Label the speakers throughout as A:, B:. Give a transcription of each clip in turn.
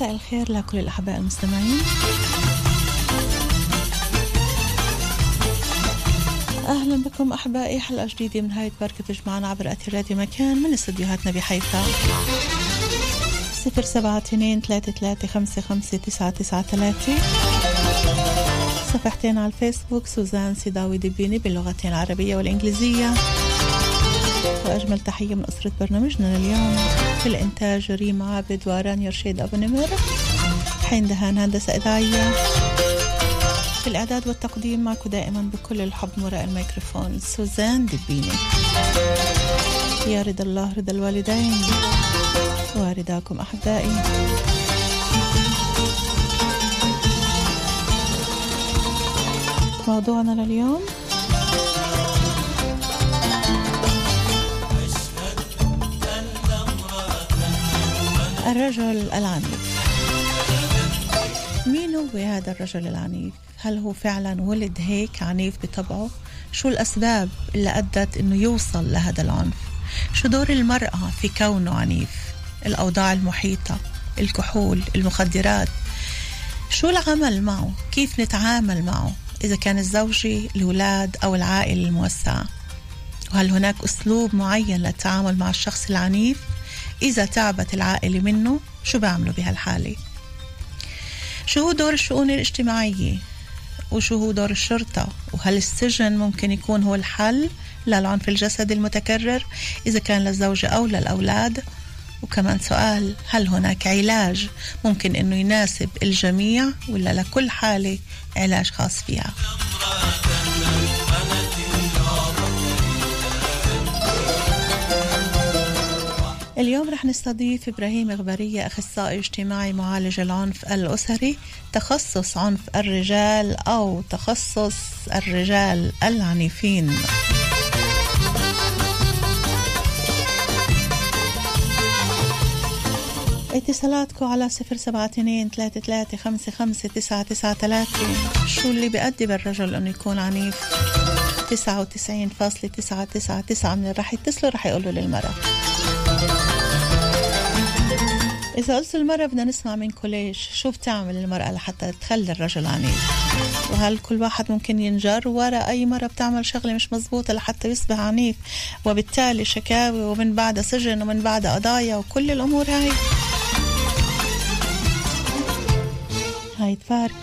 A: مساء الخير لكل الأحباء المستمعين. أهلا بكم أحبائي حلقة جديدة من هاي بركة تجمعنا عبر أثير راديو مكان من استديوهاتنا بحيفا صفر سبعة اثنين ثلاثة ثلاثة خمسة خمسة تسعة تسعة ثلاثة. صفحتين على الفيسبوك سوزان سيداوي دبيني باللغتين العربية والإنجليزية. وأجمل تحية من أسرة برنامجنا لليوم. في الإنتاج ريم عابد ورانيا رشيد أبو نمر. حين دهان هندسة إذاعية. في الإعداد والتقديم معكم دائما بكل الحب وراء الميكروفون سوزان دبيني. يا رضا الله رضا الوالدين. ورضاكم أحبائي. موضوعنا لليوم الرجل العنيف مين هو هذا الرجل العنيف؟ هل هو فعلا ولد هيك عنيف بطبعه؟ شو الأسباب اللي أدت إنه يوصل لهذا العنف؟ شو دور المرأة في كونه عنيف؟ الأوضاع المحيطة، الكحول، المخدرات شو العمل معه؟ كيف نتعامل معه؟ إذا كان الزوجة، الأولاد أو العائلة الموسعة وهل هناك أسلوب معين للتعامل مع الشخص العنيف؟ إذا تعبت العائلة منه شو بيعملوا بهالحالة؟ شو هو دور الشؤون الاجتماعية؟ وشو هو دور الشرطة؟ وهل السجن ممكن يكون هو الحل للعنف الجسدي المتكرر إذا كان للزوجة أو للأولاد؟ وكمان سؤال هل هناك علاج ممكن إنه يناسب الجميع ولا لكل حالة علاج خاص فيها اليوم رح نستضيف إبراهيم غبرية أخصائي اجتماعي معالج العنف الأسري تخصص عنف الرجال أو تخصص الرجال العنيفين. اتصالاتكم على صفر سبعة اثنين ثلاثة ثلاثة خمسة خمسة تسعة تسعة ثلاثة شو اللي بيأدي بالرجل إنه يكون عنيف؟ تسعة وتسعين فاصلة تسعة تسعة تسعة من رح يتصلوا رح يقولوا للمرأة. إذا قلت المرأة بدنا نسمع منكم ليش شو بتعمل المرأة لحتى تخلي الرجل عنيف؟ وهل كل واحد ممكن ينجر وراء أي مرة بتعمل شغلة مش مزبوطة لحتى يصبح عنيف؟ وبالتالي شكاوي ومن بعدها سجن ومن بعدها قضايا وكل الأمور هاي. هاي تفارك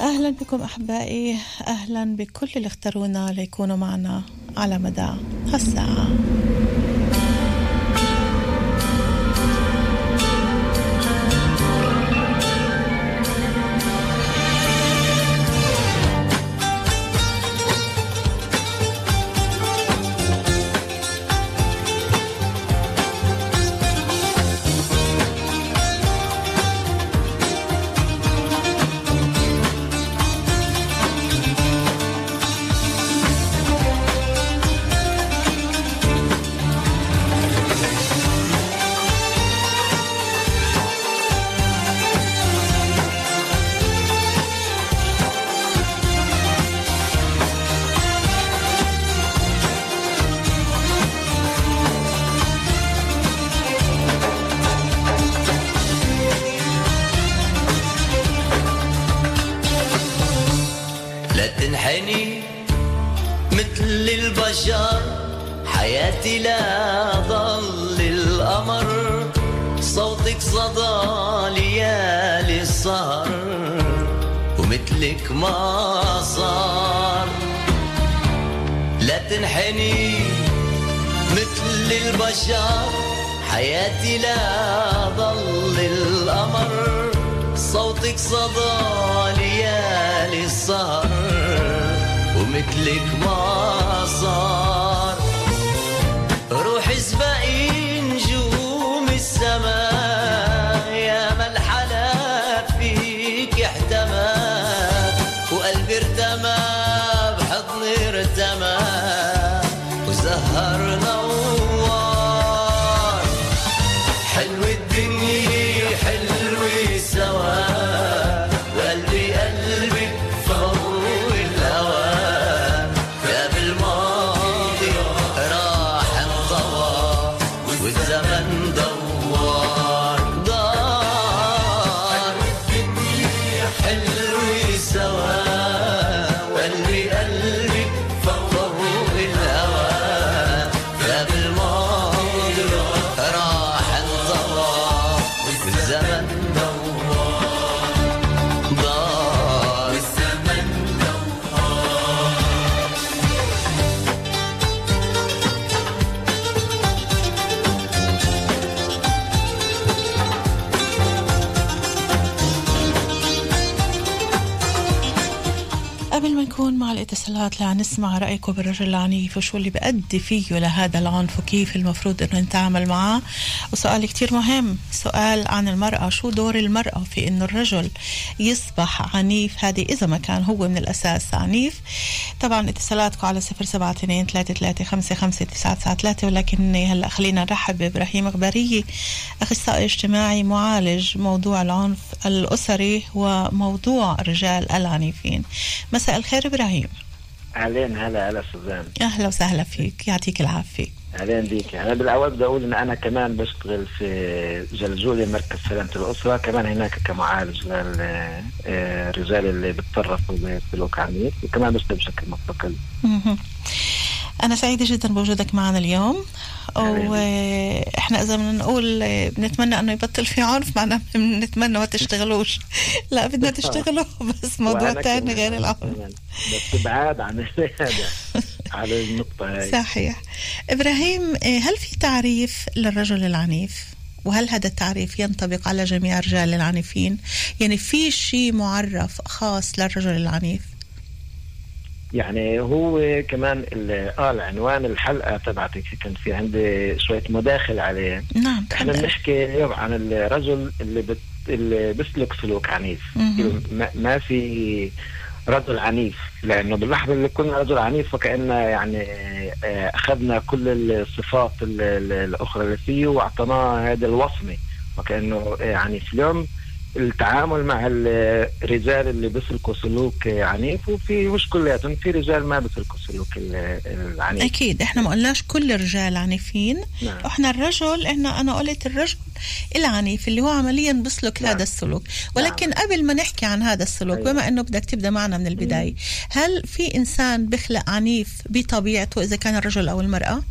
A: أهلا بكم أحبائي أهلا بكل اللي اختارونا ليكونوا معنا على مدى هالساعة.
B: لا ظل القمر صوتك صدى ليالي السهر ومثلك ما صار. روح إسبقي نجوم السماء يا ما الحلا فيك احتمى وقلبي ارتمى بحضن ارتمى وزهر نوار حلو
A: مع الاتصالات لنسمع رأيكم بالرجل العنيف وشو اللي بأدي فيه لهذا العنف وكيف المفروض إنه نتعامل معه. وسؤال كتير مهم سؤال عن المرأة شو دور المرأة في إنه الرجل يصبح عنيف؟ هذه إذا ما كان هو من الأساس عنيف. طبعا اتصالاتكم على صفر سبعة اثنين ثلاثة ثلاثة خمسة خمسة تسعة تسعة ثلاثة ولكن هلأ خلينا نرحب بإبراهيم غبارية أخصائي اجتماعي معالج موضوع العنف الأسري وموضوع الرجال العنيفين. مساء الخير إبراهيم.
C: أهلين هلا هلا سوزان.
A: أهلا وسهلا فيك يعطيك العافية.
C: أهلين بيك. أنا بالأول بدي أقول إن أنا كمان بشتغل في جلجولي مركز سلامة الأسرة كمان هناك كمعالج للرجال اللي بتصرفوا بسلوك عنيف وكمان بشتغل بشكل مستقل.
A: أنا سعيدة جدا بوجودك معنا اليوم. وإحنا إذا بدنا نقول بنتمنى أنه يبطل في عنف معنا بنتمنى ما تشتغلوش. لا بدنا تشتغلوا بس موضوع ثاني غير العنف.
C: بس بعاد عن هذا على النقطة هاي.
A: صحيح. إبراهيم هل في تعريف للرجل العنيف؟ وهل هذا التعريف ينطبق على جميع الرجال العنيفين؟ يعني في شيء معرف خاص للرجل العنيف؟
C: يعني هو كمان آه العنوان الحلقة تبعتك كان في عندي شوية مداخل عليه.
A: نعم
C: إحنا بنحكي اليوم عن الرجل اللي بت... اللي بيسلك سلوك عنيف. ما... ما في رجل عنيف لأنه باللحظة اللي كنا رجل عنيف فكأن يعني أخذنا كل الصفات الأخرى اللي فيه وأعطيناه هذا الوصمة. وكأنه يعني في اليوم التعامل مع الرجال اللي بيسلكوا سلوك عنيف وفي مش كلياتهم في رجال ما بيسلكوا سلوك العنيف
A: أكيد إحنا ما قلناش كل الرجال عنيفين
C: نعم.
A: إحنا الرجل إحنا أنا قلت الرجل العنيف اللي هو عمليا بيسلك نعم. هذا السلوك ولكن نعم. قبل ما نحكي عن هذا السلوك أيوة. بما إنه بدك تبدأ معنا من البداية هل في إنسان بيخلق عنيف بطبيعته إذا كان الرجل أو المرأة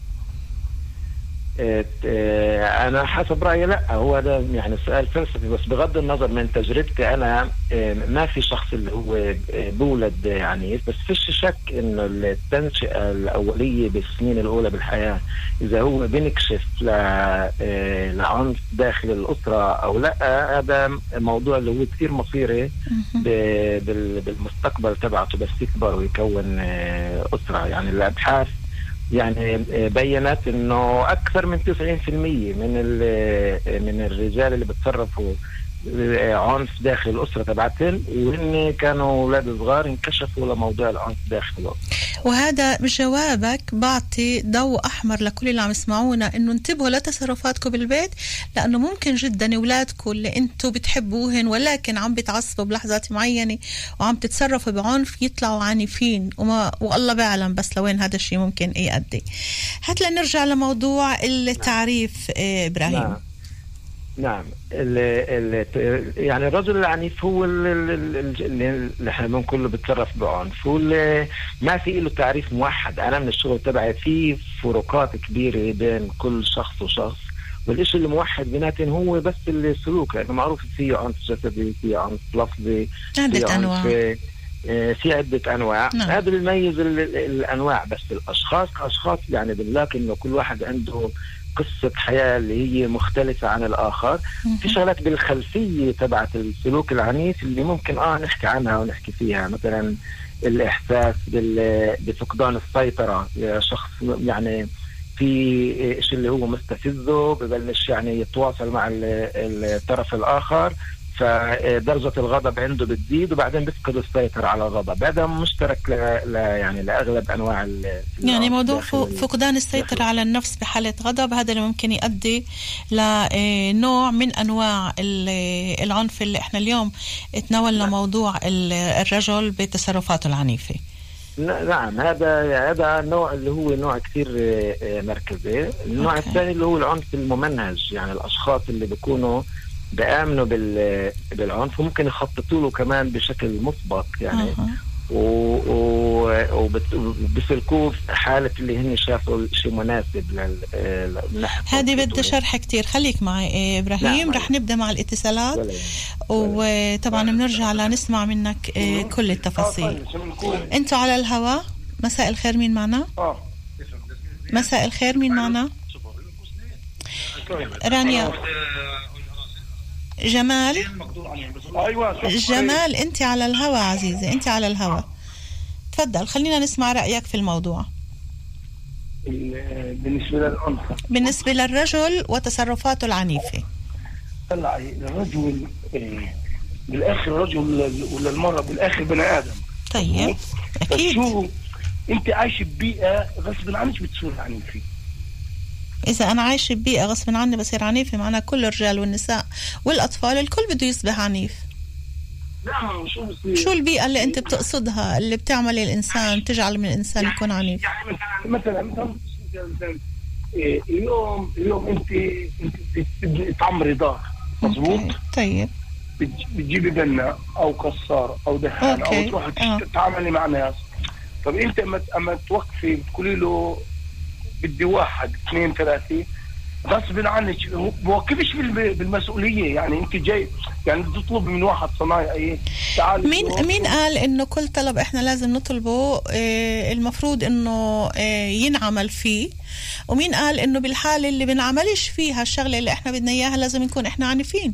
C: أنا حسب رأيي لا هو ده يعني سؤال فلسفي بس بغض النظر من تجربتي أنا ما في شخص اللي هو بولد عنيف بس فيش شك إنه التنشئة الأولية بالسنين الأولى بالحياة إذا هو بنكشف لعنف داخل الأسرة أو لا هذا موضوع اللي هو كثير مصيري بالمستقبل تبعته بس يكبر ويكون أسرة. يعني الأبحاث يعني بينت إنه أكثر من 90% من من الرجال اللي بتصرفوا عنف داخل الأسرة تبعتهم وهن كانوا أولاد صغار انكشفوا لموضوع العنف داخل الأسرة.
A: وهذا بجوابك بعطي ضوء أحمر لكل اللي عم يسمعونا إنه انتبهوا لتصرفاتكم بالبيت لأنه ممكن جدا أولادكم اللي أنتم بتحبوهن ولكن عم بتعصبوا بلحظات معينة وعم تتصرفوا بعنف يطلعوا عنيفين وما والله بيعلم بس لوين هذا الشيء ممكن يؤدي هات لنرجع لموضوع التعريف إيه إبراهيم
C: نعم. نعم. ال ال يعني الرجل العنيف هو اللي إحنا بنقول له بيتصرف بعنف. هو ما في له تعريف موحد. أنا من الشغل تبعي في فروقات كبيرة بين كل شخص وشخص. والشيء اللي موحد بيناتهم هو بس السلوك لأنه معروف في عنف جسدي في عنف لفظي
A: عدة أنواع.
C: في عدة أنواع.
A: نعم.
C: هذا بيميز الأنواع بس الأشخاص كأشخاص يعني بنلاقي إنه كل واحد عنده قصة حياة اللي هي مختلفة عن الآخر. في شغلات بالخلفية تبعت السلوك العنيف اللي ممكن آه نحكي عنها ونحكي فيها. مثلا الإحساس بفقدان السيطرة. شخص يعني في شيء اللي هو مستفزه ببلش يعني يتواصل مع الطرف الآخر. فدرجة الغضب عنده بتزيد وبعدين بيفقد السيطرة على الغضب. هذا مشترك ل... ل... يعني لأغلب أنواع
A: يعني موضوع فقدان السيطرة على النفس بحالة غضب هذا اللي ممكن يؤدي لنوع من أنواع العنف اللي إحنا اليوم تناولنا
C: نعم.
A: موضوع الرجل بتصرفاته العنيفة.
C: نعم هذا هذا النوع اللي هو نوع كثير مركزي. النوع
A: أوكي.
C: الثاني اللي هو العنف الممنهج يعني الأشخاص اللي بيكونوا بآمنوا بال بالعنف وممكن يخططوا له كمان بشكل مسبق يعني.
A: أها.
C: وبيسلكوه في حالة اللي هن شافوا شيء مناسب لل
A: هذه بدها شرح كتير. خليك معي إيه إبراهيم.
C: نعم.
A: رح نبدأ مع الاتصالات.
C: ولا.
A: وطبعا بنرجع لنسمع منك إيه كل التفاصيل. أنتوا على الهواء مساء الخير مين معنا؟ مساء الخير مين معنا؟ رانيا. جمال؟
D: أيوه
A: جمال أنت على الهوا عزيزي أنت على الهوا. تفضل خلينا نسمع رأيك في الموضوع.
D: ال- بالنسبة للأنثى.
A: بالنسبة للرجل وتصرفاته العنيفة.
D: طلع الرجل إيه، بالآخر رجل ولا المرأة؟ بالآخر بني آدم.
A: طيب
D: بس
A: أكيد.
D: شو أنت عايش ببيئة غصب عنك بتصير عنيفة.
A: إذا أنا عايشة ببيئة غصب عني بصير عنيفة معناها كل الرجال والنساء والأطفال الكل بده يصبح عنيف
D: لا شو بصير
A: شو البيئة اللي أنت بتقصدها اللي بتعمل الإنسان تجعل من الإنسان يكون عنيف
D: يعني مثلا مثلا مثلا مثلا إيه، اليوم اليوم انت بدك تعمري دار مضبوط
A: أوكي. طيب
D: بتج- بتجيبي بنا أو كسار أو دهان. أو تروحي
A: آه.
D: تتعاملي مع ناس طب أنت اما أما توقفي بتقولي له بدي واحد اثنين ثلاثة. غصب عنك بوقفش بالم- بالمسؤولية؟ يعني انت جاي يعني تطلب من واحد صنايعي. تعال.
A: مين مين قال إنه كل طلب إحنا لازم نطلبه؟ آه، المفروض إنه آه، ينعمل فيه. ومين قال إنه بالحالة اللي بنعملش فيها الشغلة اللي إحنا بدنا إياها لازم نكون إحنا عنيفين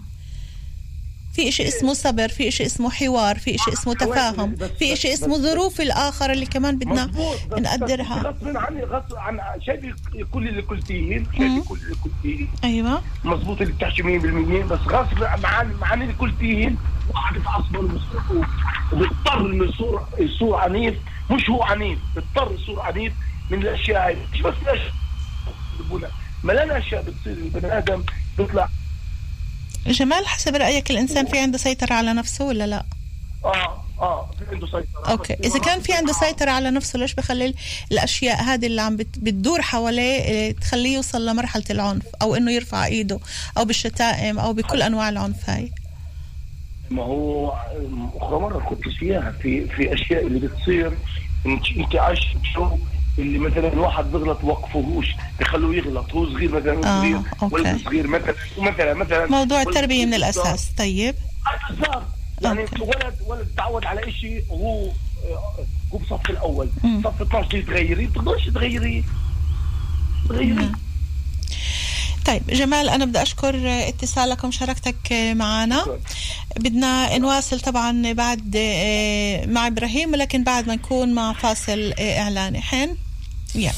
A: في اشي اسمه صبر في اشي اسمه حوار في اشي اسمه تفاهم في اشي اسمه ظروف الآخر اللي كمان بدنا نقدرها.
D: غصب عني غصب عن شايف كل اللي قلتيه شايف كل اللي قلتيه
A: أيوه.
D: مظبوط اللي بتحكي 100% بس غصب عن عن اللي قلتيه واحد يتعصب وبيضطر انه يصير يصير عنيف. مش هو عنيف بيضطر يصير عنيف من الأشياء هاي. مش بس الأشياء ملان اشياء بتصير البني آدم بيطلع
A: جمال حسب رأيك الإنسان في عنده سيطرة على نفسه ولا لا؟
D: آه آه في عنده سيطرة
A: أوكي. إذا كان في عنده سيطرة على نفسه ليش بخلي الأشياء هذه اللي عم بت- بتدور حواليه إيه، تخليه يوصل لمرحلة العنف أو إنه يرفع إيده أو بالشتائم أو بكل أنواع العنف هاي؟
D: ما هو أخرى مرة كنت فيها في في أشياء اللي بتصير انت إنت عايش شو اللي مثلا واحد بيغلط وقفوهوش بخلوه يغلط. هو صغير مثلا
A: آه،
D: صغير.
A: okay.
D: ولد صغير مثلا مثلا مثلا.
A: موضوع التربية من الأساس. طيب.
D: يعني
A: okay.
D: ولد ولد تعود على شيء وهو آه، هو بالصف الأول.
A: مم.
D: صف 12 تغيري. بتقدرش تغيري. تغيري.
A: نعم. طيب جمال أنا بدي أشكر اتصالك ومشاركتك معنا. بدنا نواصل طبعا بعد آه، مع إبراهيم ولكن بعد ما نكون مع فاصل إعلاني. حين؟ يلا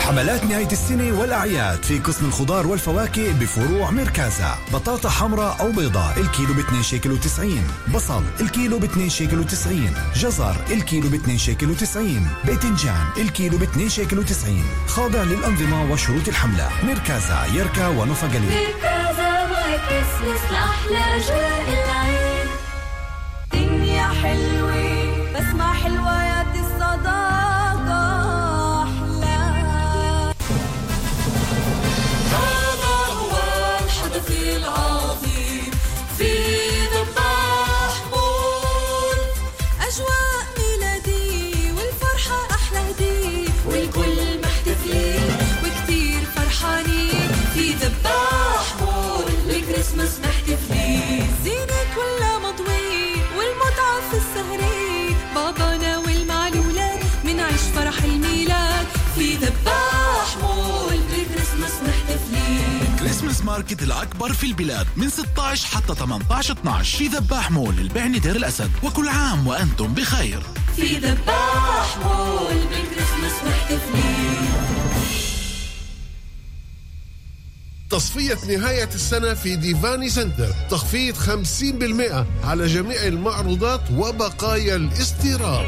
E: حملات نهاية السنة والأعياد في قسم الخضار والفواكه بفروع مركزة. بطاطا حمراء أو بيضاء الكيلو ب 2 شيكل و90 بصل الكيلو ب 2 شيكل و90 جزر الكيلو ب 2 شيكل و90 باذنجان الكيلو ب 2 شيكل و90 خاضع للأنظمة وشروط الحملة. مركزة يركا ونوفا جليل
F: كذا ماي كريسمس
G: market الأكبر في البلاد من 16 حتى 18 12 في ذباح مول البعني دير الأسد وكل عام وأنتم بخير.
F: في ذباح مول بالكريسماس محتفلين
H: تصفية نهاية السنة في ديفاني سنتر. تخفيض 50% على جميع المعروضات وبقايا الاستيراد.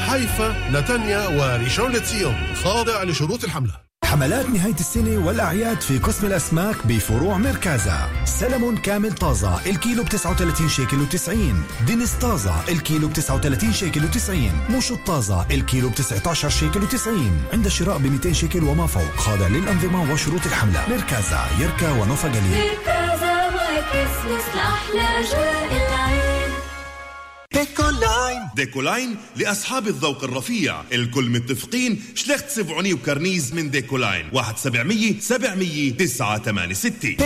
H: حيفا نتنيا وريشون لتسيون خاضع لشروط الحملة.
E: حملات نهاية السنة والأعياد في قسم الأسماك بفروع مركزة. سلمون كامل طازة الكيلو ب 39 شيكل و90 دينيس طازة الكيلو ب 39 شيكل و90 موشو الطازة الكيلو ب 19 شيكل و90 عند الشراء ب 200 شيكل وما فوق. خاضع للأنظمة وشروط الحملة. مركزة يركا ونوفا جليل.
F: My Christmas لأحلى أجواء العيد
I: ديكولاين لأصحاب الذوق الرفيع. الكل متفقين שליכט צבעוני و קרניז من ديكولاين واحد سبعمية سبعمية تسعة تمانية ستة.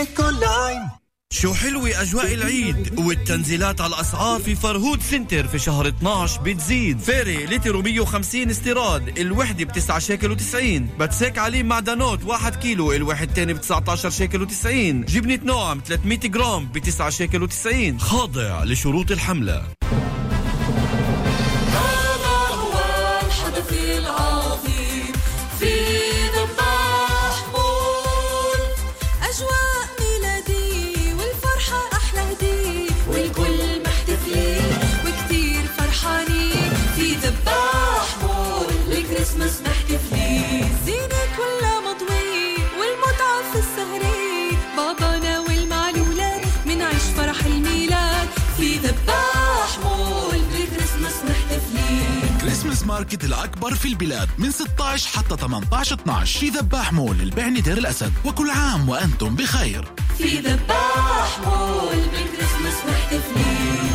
J: شو حلوة أجواء العيد والتنزيلات على الأسعار في فرهود سنتر في شهر 12 بتزيد. فيري لتر 150 استيراد الوحدة ب 9 شيكل و90 בצק עלים معدنوت 1 كيلو الواحد تاني ب 19 شيكل و90 جبنة نوعم 300 جرام ب 9 شيكل و90 خاضع لشروط الحملة.
G: market الأكبر في البلاد من 16 حتى 18 12 في ذباح مول البعني دير الأسد. وكل عام وأنتم بخير.
F: في ذباح مول بالكريسماس محتفلين.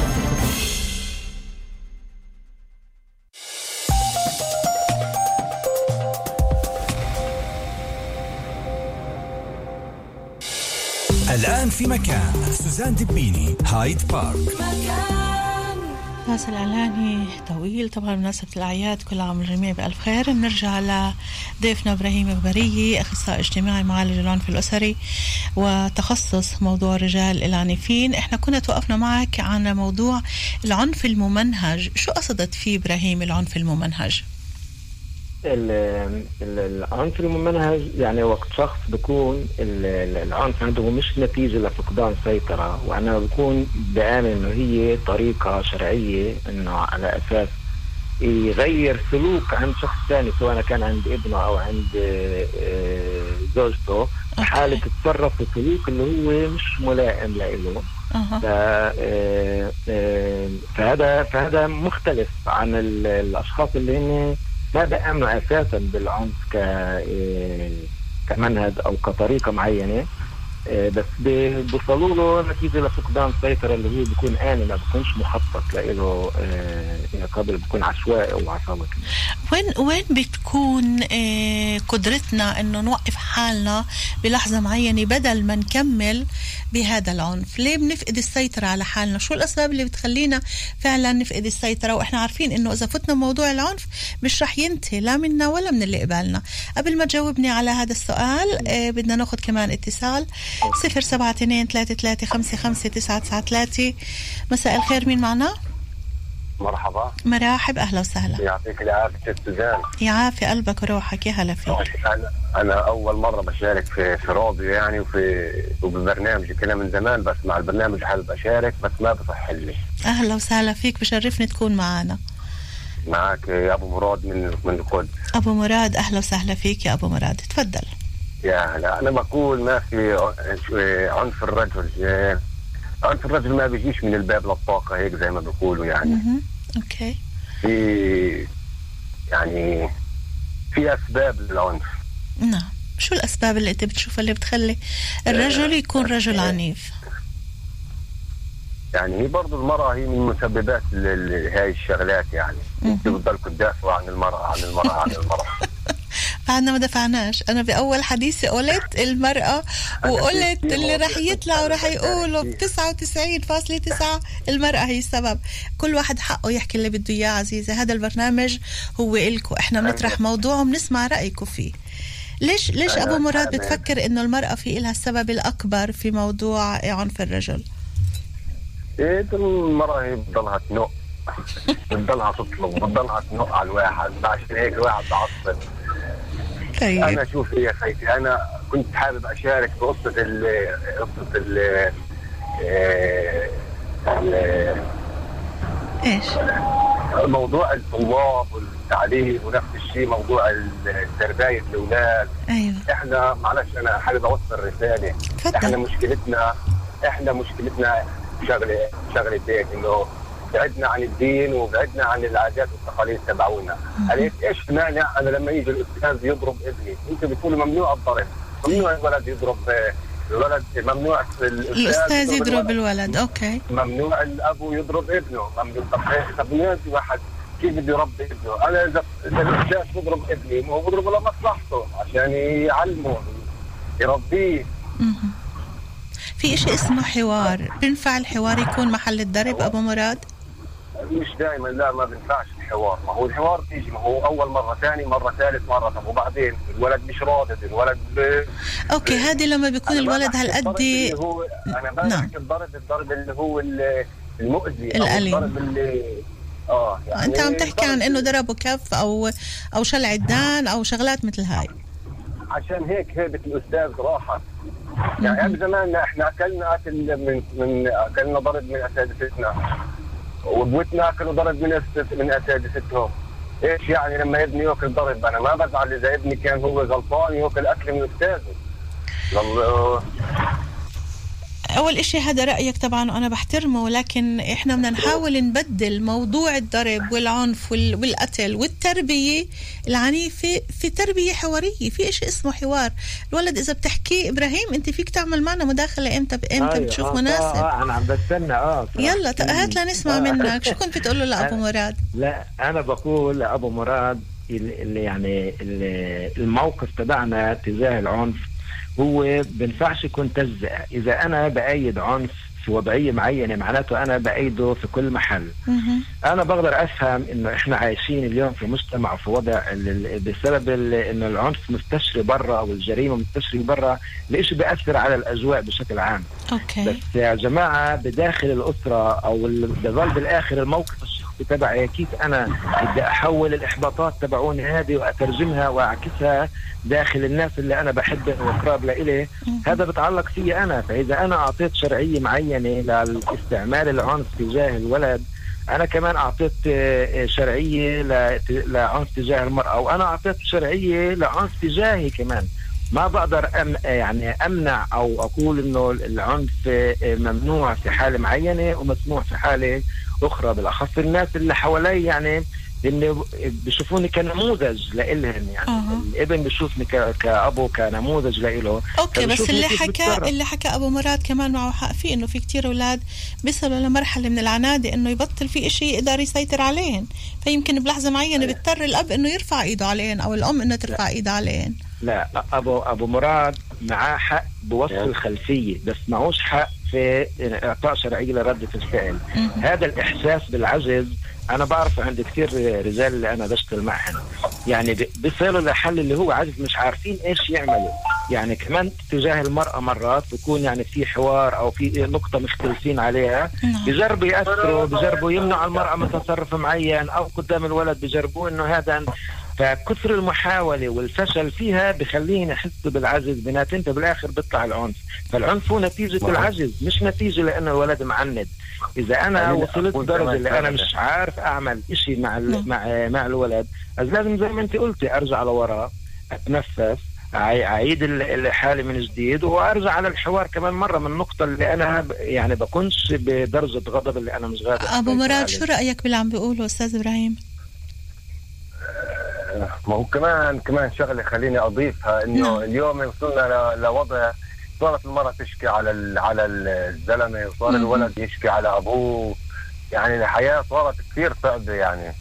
E: الآن في مكان. سوزان دبيني هايد بارك.
F: مكان
A: فاصل اعلاني طويل. طبعا بمناسبه الأعياد كل عام والجميع بألف خير. بنرجع لضيفنا إبراهيم غبريه أخصائي اجتماعي معالج العنف الأسري وتخصص موضوع الرجال العنيفين. إحنا كنا توقفنا معك عن موضوع العنف الممنهج. شو قصدت فيه إبراهيم العنف الممنهج؟
C: ال- ال- العنف الممنهج يعني وقت شخص ال- العنف عنده مش نتيجة لفقدان سيطرة وأنا بكون بآمن إنه هي طريقة شرعية إنه على أساس يغير سلوك عند شخص ثاني سواء كان عند ابنه أو عند آه، زوجته حالة تتصرف بسلوك اللي هو مش ملائم له آه، آه، فهذا فهذا مختلف عن ال- الأشخاص اللي هن ما بيامنوا أساسا بالعنف ك آه، كمنهج أو كطريقة معينة. آه، بس بي- بيوصلوا له نتيجة لفقدان السيطرة اللي هو بيكون آني ما بيكونش مخطط له قبل بيكون عشوائي وعصابي
A: وين وين بتكون آه، قدرتنا إنه نوقف حالنا بلحظة معينة بدل ما نكمل بهذا العنف. ليه بنفقد السيطرة على حالنا؟ شو الأسباب اللي بتخلينا فعلا نفقد السيطرة؟ وإحنا عارفين إنه إذا فتنا موضوع العنف مش رح ينتهي لا منا ولا من اللي قبالنا قبل ما تجاوبني على هذا السؤال آه، بدنا ناخذ كمان اتصال. صفر سبعة اثنين ثلاثة ثلاثة خمسة خمسة تسعة تسعة ثلاثة. مساء الخير مين معنا؟
K: مرحبا.
A: مراحب أهلا وسهلا.
K: يعطيك العافية ست سوزان.
A: يعافي قلبك وروحك يا هلا فيك.
K: أنا أنا أول مرة بشارك في في راديو يعني وفي وببرنامج كده من زمان بس مع البرنامج حابب أشارك بس ما بصح لي
A: أهلا وسهلا فيك بشرفني تكون معنا
K: معك يا أبو مراد من من القدس.
A: أبو مراد أهلا وسهلا فيك يا أبو مراد. تفضل.
K: يا هلا. أنا بقول ما في عنف الرجل الرجل ما بيجيش من الباب للطاقه هيك زي ما بيقولوا يعني.
A: أوكي.
K: في يعني في أسباب للعنف.
A: نعم. شو الأسباب اللي أنت بتشوفها اللي بتخلي الرجل يكون رجل عنيف؟
K: يعني هي برضه المرأة هي من مسببات هاي الشغلات يعني. أنتوا بتضلكوا تدافعوا عن المرأة عن المرأة عن المرأة.
A: بعدنا ما دفعناش. أنا باول حديثي قلت المرأة وقلت اللي رح يطلع ورح يقولوا ب 99.9 المرأة هي السبب. كل واحد حقه يحكي اللي بده إياه عزيزة. هذا البرنامج هو إلكو. إحنا بنطرح موضوع وبنسمع رأيكم فيه. ليش ليش أبو مراد بتفكر إنه المرأة في لها السبب الأكبر في موضوع عنف الرجل؟
K: إيه ده المرأة هي بتضلها تنق. بتضلها تطلب بتضلها تنق على الواحد. عشان هيك الواحد بعصب
A: طيب.
K: أنا شوف يا خيتي أنا كنت حابب أشارك في قصة ال قصة ال
A: إيش؟
K: موضوع الطلاب والتعليم ونفس الشيء موضوع التربية الأولاد.
A: أيوه.
K: إحنا معلش أنا حابب أوصل رسالة.
A: تفضل.
K: إحنا مشكلتنا إحنا مشكلتنا شغلة هيك إنه بعدنا عن الدين وبعدنا عن العادات والتقاليد تبعونا. قالت إيش مانع أنا لما يجي الأستاذ يضرب ابني؟ أنت بتقولوا ممنوع الضرب. ممنوع الولد يضرب آه، الولد ممنوع
A: الأستاذ يضرب الولد. أوكي.
K: ممنوع الأب يضرب ابنه. ممنوع. طب في واحد؟ كيف بده يربي ابنه؟ أنا إذا إذا الأستاذ بضرب ابني ما هو بضربه لمصلحته عشان يعلمه يربيه.
A: في إشي اسمه حوار. بينفع الحوار يكون محل الضرب أبو مراد؟
K: مش دائما لا ما بينفعش الحوار. ما هو الحوار بيجي ما هو أول مرة ثاني مرة ثالث مرة. طب وبعدين؟ الولد مش راضي الولد ب...
A: أوكي هذه لما بيكون الولد هالقد
K: هو أنا
A: نعم.
K: بحكي الضرب الضرب اللي هو ال- المؤذي
A: الأليم.
K: أو الضرب اللي آه يعني
A: أنت عم تحكي عن إنه ضربه كف أو أو شل عدان أو شغلات مثل هاي.
K: عشان هيك هيبة الأستاذ راحت. يعني قبل زمان إحنا أكلنا أكل من من أكلنا ضرب من أساتذتنا. وابوتنا اكلوا ضرب من من اساتذتهم إيش يعني لما ابني يأكل ضرب؟ أنا ما بزعل إذا ابني كان هو غلطان يأكل أكل من أستاذه.
A: أول إشي هذا رأيك طبعا وأنا بحترمه لكن إحنا بدنا نحاول نبدل موضوع الضرب والعنف وال- والقتل والتربية العنيفة في تربية حوارية في إشي اسمه حوار الولد إذا بتحكيه إبراهيم أنت فيك تعمل معنا مداخلة إمتى إمتى
C: أيوة،
A: بتشوف
C: آه،
A: مناسب
C: آه أنا عم بستنى آه.
A: يلا هات لنسمع
C: آه.
A: منك شو كنت بتقول له لأبو مراد
C: لا أنا بقول لأبو مراد ال- اللي يعني ال- الموقف تبعنا تجاه العنف هو بينفعش يكون تجزئه إذا أنا بايد عنف في وضعية معينة معناته أنا بايده في كل محل. أنا بقدر أفهم إنه إحنا عايشين اليوم في مجتمع في وضع بسبب إنه العنف مستشري برا أو الجريمه مستشري برا الإشي بيأثر على الأجواء بشكل عام.
A: أوكي.
C: بس يا جماعة بداخل الأسرة أو بظل بالآخر الموقف الشخصي تبعي كيف أنا بدي أحول الإحباطات تبعوني هذه وأترجمها وأعكسها داخل الناس اللي أنا بحبهم وقراب لإلي. هذا بتعلق فيي أنا. فإذا أنا أعطيت شرعية معينة لاستعمال العنف تجاه الولد أنا كمان أعطيت آه، شرعية لعنف تجاه المرأة وأنا أعطيت شرعية لعنف تجاهي كمان. ما بقدر أم يعني أمنع أو أقول إنه العنف آه، ممنوع في حالة معينة ومسموح في حالة أخرى بالأخص الناس اللي حوالي يعني اللي بيشوفوني كنموذج لإلهم يعني.
A: أها.
C: الابن بيشوفني ك- كأبو كنموذج لإله.
A: أوكي بس اللي حكى
C: بتصرف.
A: اللي حكى أبو مراد كمان معه حق فيه إنه في كتير أولاد بيصلوا لمرحله من العنادة إنه يبطل في إشي يقدر يسيطر عليهن. فيمكن بلحظة معينة بيضطر الأب إنه يرفع إيده عليهن أو الأم إنه ترفع ايدها عليهن.
C: لا أبو أبو مراد معاه حق بوصف الخلفية بس معوش حق في اعطاء شرعيه لرده الفعل. هذا الإحساس بالعجز أنا بعرف عند كثير رجال اللي أنا بشتغل معهم. يعني بيصلوا لحل اللي هو عجز مش عارفين إيش يعملوا. يعني كمان تجاه المرأة مرات بيكون يعني في حوار أو في نقطة مختلفين عليها.
A: نعم.
C: بجربوا يأثروا بجربوا يمنعوا المرأة من تصرف معين أو قدام الولد بجربوا إنه هذا فكثر المحاولة والفشل فيها بخليهم يحسوا بالعجز بيناتهم بالآخر بيطلع العنف فالعنف هو نتيجة
K: نعم.
C: العجز مش نتيجة لأنه الولد معند إذا أنا
K: خليني
C: وصلت
K: أقول
C: درجة
K: كمان
C: اللي
K: أنا.
C: مش عارف أعمل إشي مع ال-
A: نعم.
C: مع مع الولد אז لازم زي ما أنت قلتي أرجع لورا أتنفس أعيد ال- الحالة من جديد وأرجع على الحوار كمان مرة من النقطة اللي أنا ب- يعني بكونش بدرجة غضب اللي أنا مش قادر أبو
A: مراد. شو رأيك باللي عم بيقوله أستاذ إبراهيم
K: ما هو كمان كمان شغلة خليني أضيفها إنه
A: نعم.
K: اليوم وصلنا لوضع صارت المرأة تشكي على على الزلمة وصار. الولد يشكي على أبوه يعني الحياة صارت كثير صعبة يعني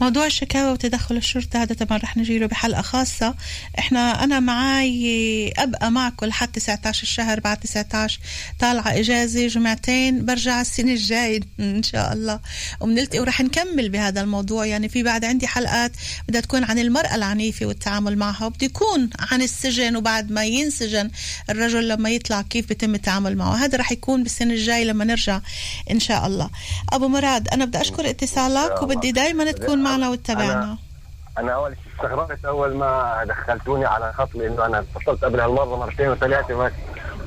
A: موضوع الشكاوى وتدخل الشرطة هذا طبعا رح نجيله بحلقة خاصة. إحنا أنا معاي ابقى معكم لحد 19 الشهر بعد 19 طالعة إجازة جمعتين برجع السنة الجاي إن شاء الله. وبنلتقي ورح نكمل بهذا الموضوع. يعني في بعد عندي حلقات بدها تكون عن المرأة العنيفة والتعامل معها وبده يكون عن السجن وبعد ما ينسجن الرجل لما يطلع كيف بيتم التعامل معه. هذا رح يكون بالسنة الجاي لما نرجع إن شاء الله. أبو مراد أنا بدي أشكر اتصالك وبدي دايما تكون معنا وتتابعنا
K: أنا أول شيء استغربت أول ما دخلتوني على خط لأنه أنا اتصلت قبل هالمره مرتين وثلاثة ما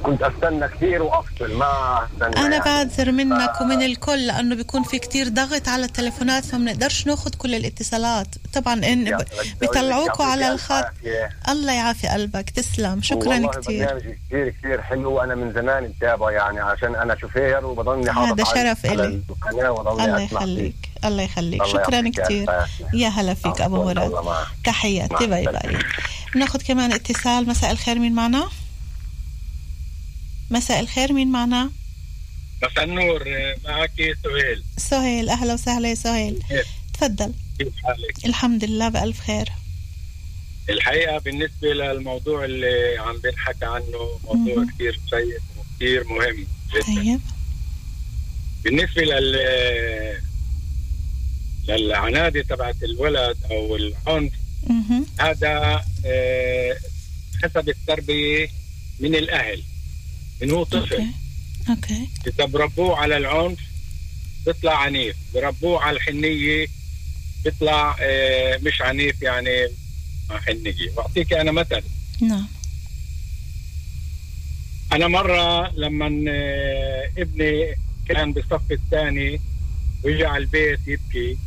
K: كنت أستنى كثير وأفصل ما أستنى
A: أنا
K: يعني.
A: بعذر منك ومن الكل لأنه بيكون في كتير ضغط على التليفونات فما بنقدرش ناخد كل الاتصالات. طبعا
K: بدي
A: بيطلعوكوا على الخط. الله يعافي قلبك. تسلم. شكرا
K: والله
A: كتير.
K: برنامج كثير كثير حلو. وأنا من زمان متابعه يعني عشان أنا شوفير وبضلني
A: هذا شرف
K: على
A: إلي.
K: القناة وضلني
A: الله. يخليك. الله يخليك.
K: الله
A: شكرا
K: العافية.
A: يا هلا فيك
K: عفواً،
A: مراد. تحياتي.
K: bye.
A: bye. ناخد كمان اتصال. مساء الخير. مين معنا؟ مساء الخير مين معنا؟
L: مساء النور معك سهيل.
A: سهيل أهلا وسهلا يا سهيل. تفضل.
L: كيف حالك؟
A: الحمد لله بألف خير.
L: الحقيقة بالنسبة للموضوع اللي عم بنحكى عنه موضوع
A: مهم.
L: كثير شيق كثير مهم جدا.
A: طيب.
L: بالنسبة لل للعنادة تبعت الولد أو العنف
A: مهم.
L: هذا آه، حسب التربية من الأهل. من هو طفل.
A: okay. okay.
L: إذا بربوه على العنف بيطلع عنيف. بربوه على الحنية بيطلع آه، مش عنيف يعني مع حنية. بعطيك أنا مثل.
A: نعم.
L: أنا مرة لما آه، ابني كان بالصف الثاني ويجي على البيت يبكي.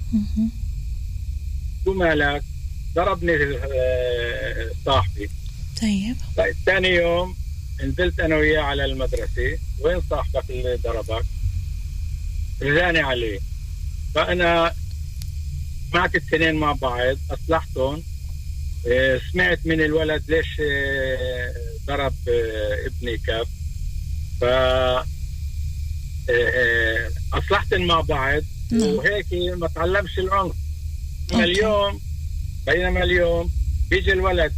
L: شو مالك؟ ضربني آه، صاحبي.
A: طيب.
L: طيب ثاني يوم نزلت أنا وياه على المدرسة. وين صاحبك اللي ضربك؟ رجعني عليه. فأنا سمعت الاثنين مع بعض أصلحتهم. آه، سمعت من الولد ليش آه، ضرب آه، ابني كف. ف اصلحتن مع بعض.
A: نعم.
L: وهيك ما تعلمش العنف. اليوم بينما اليوم بيجي الولد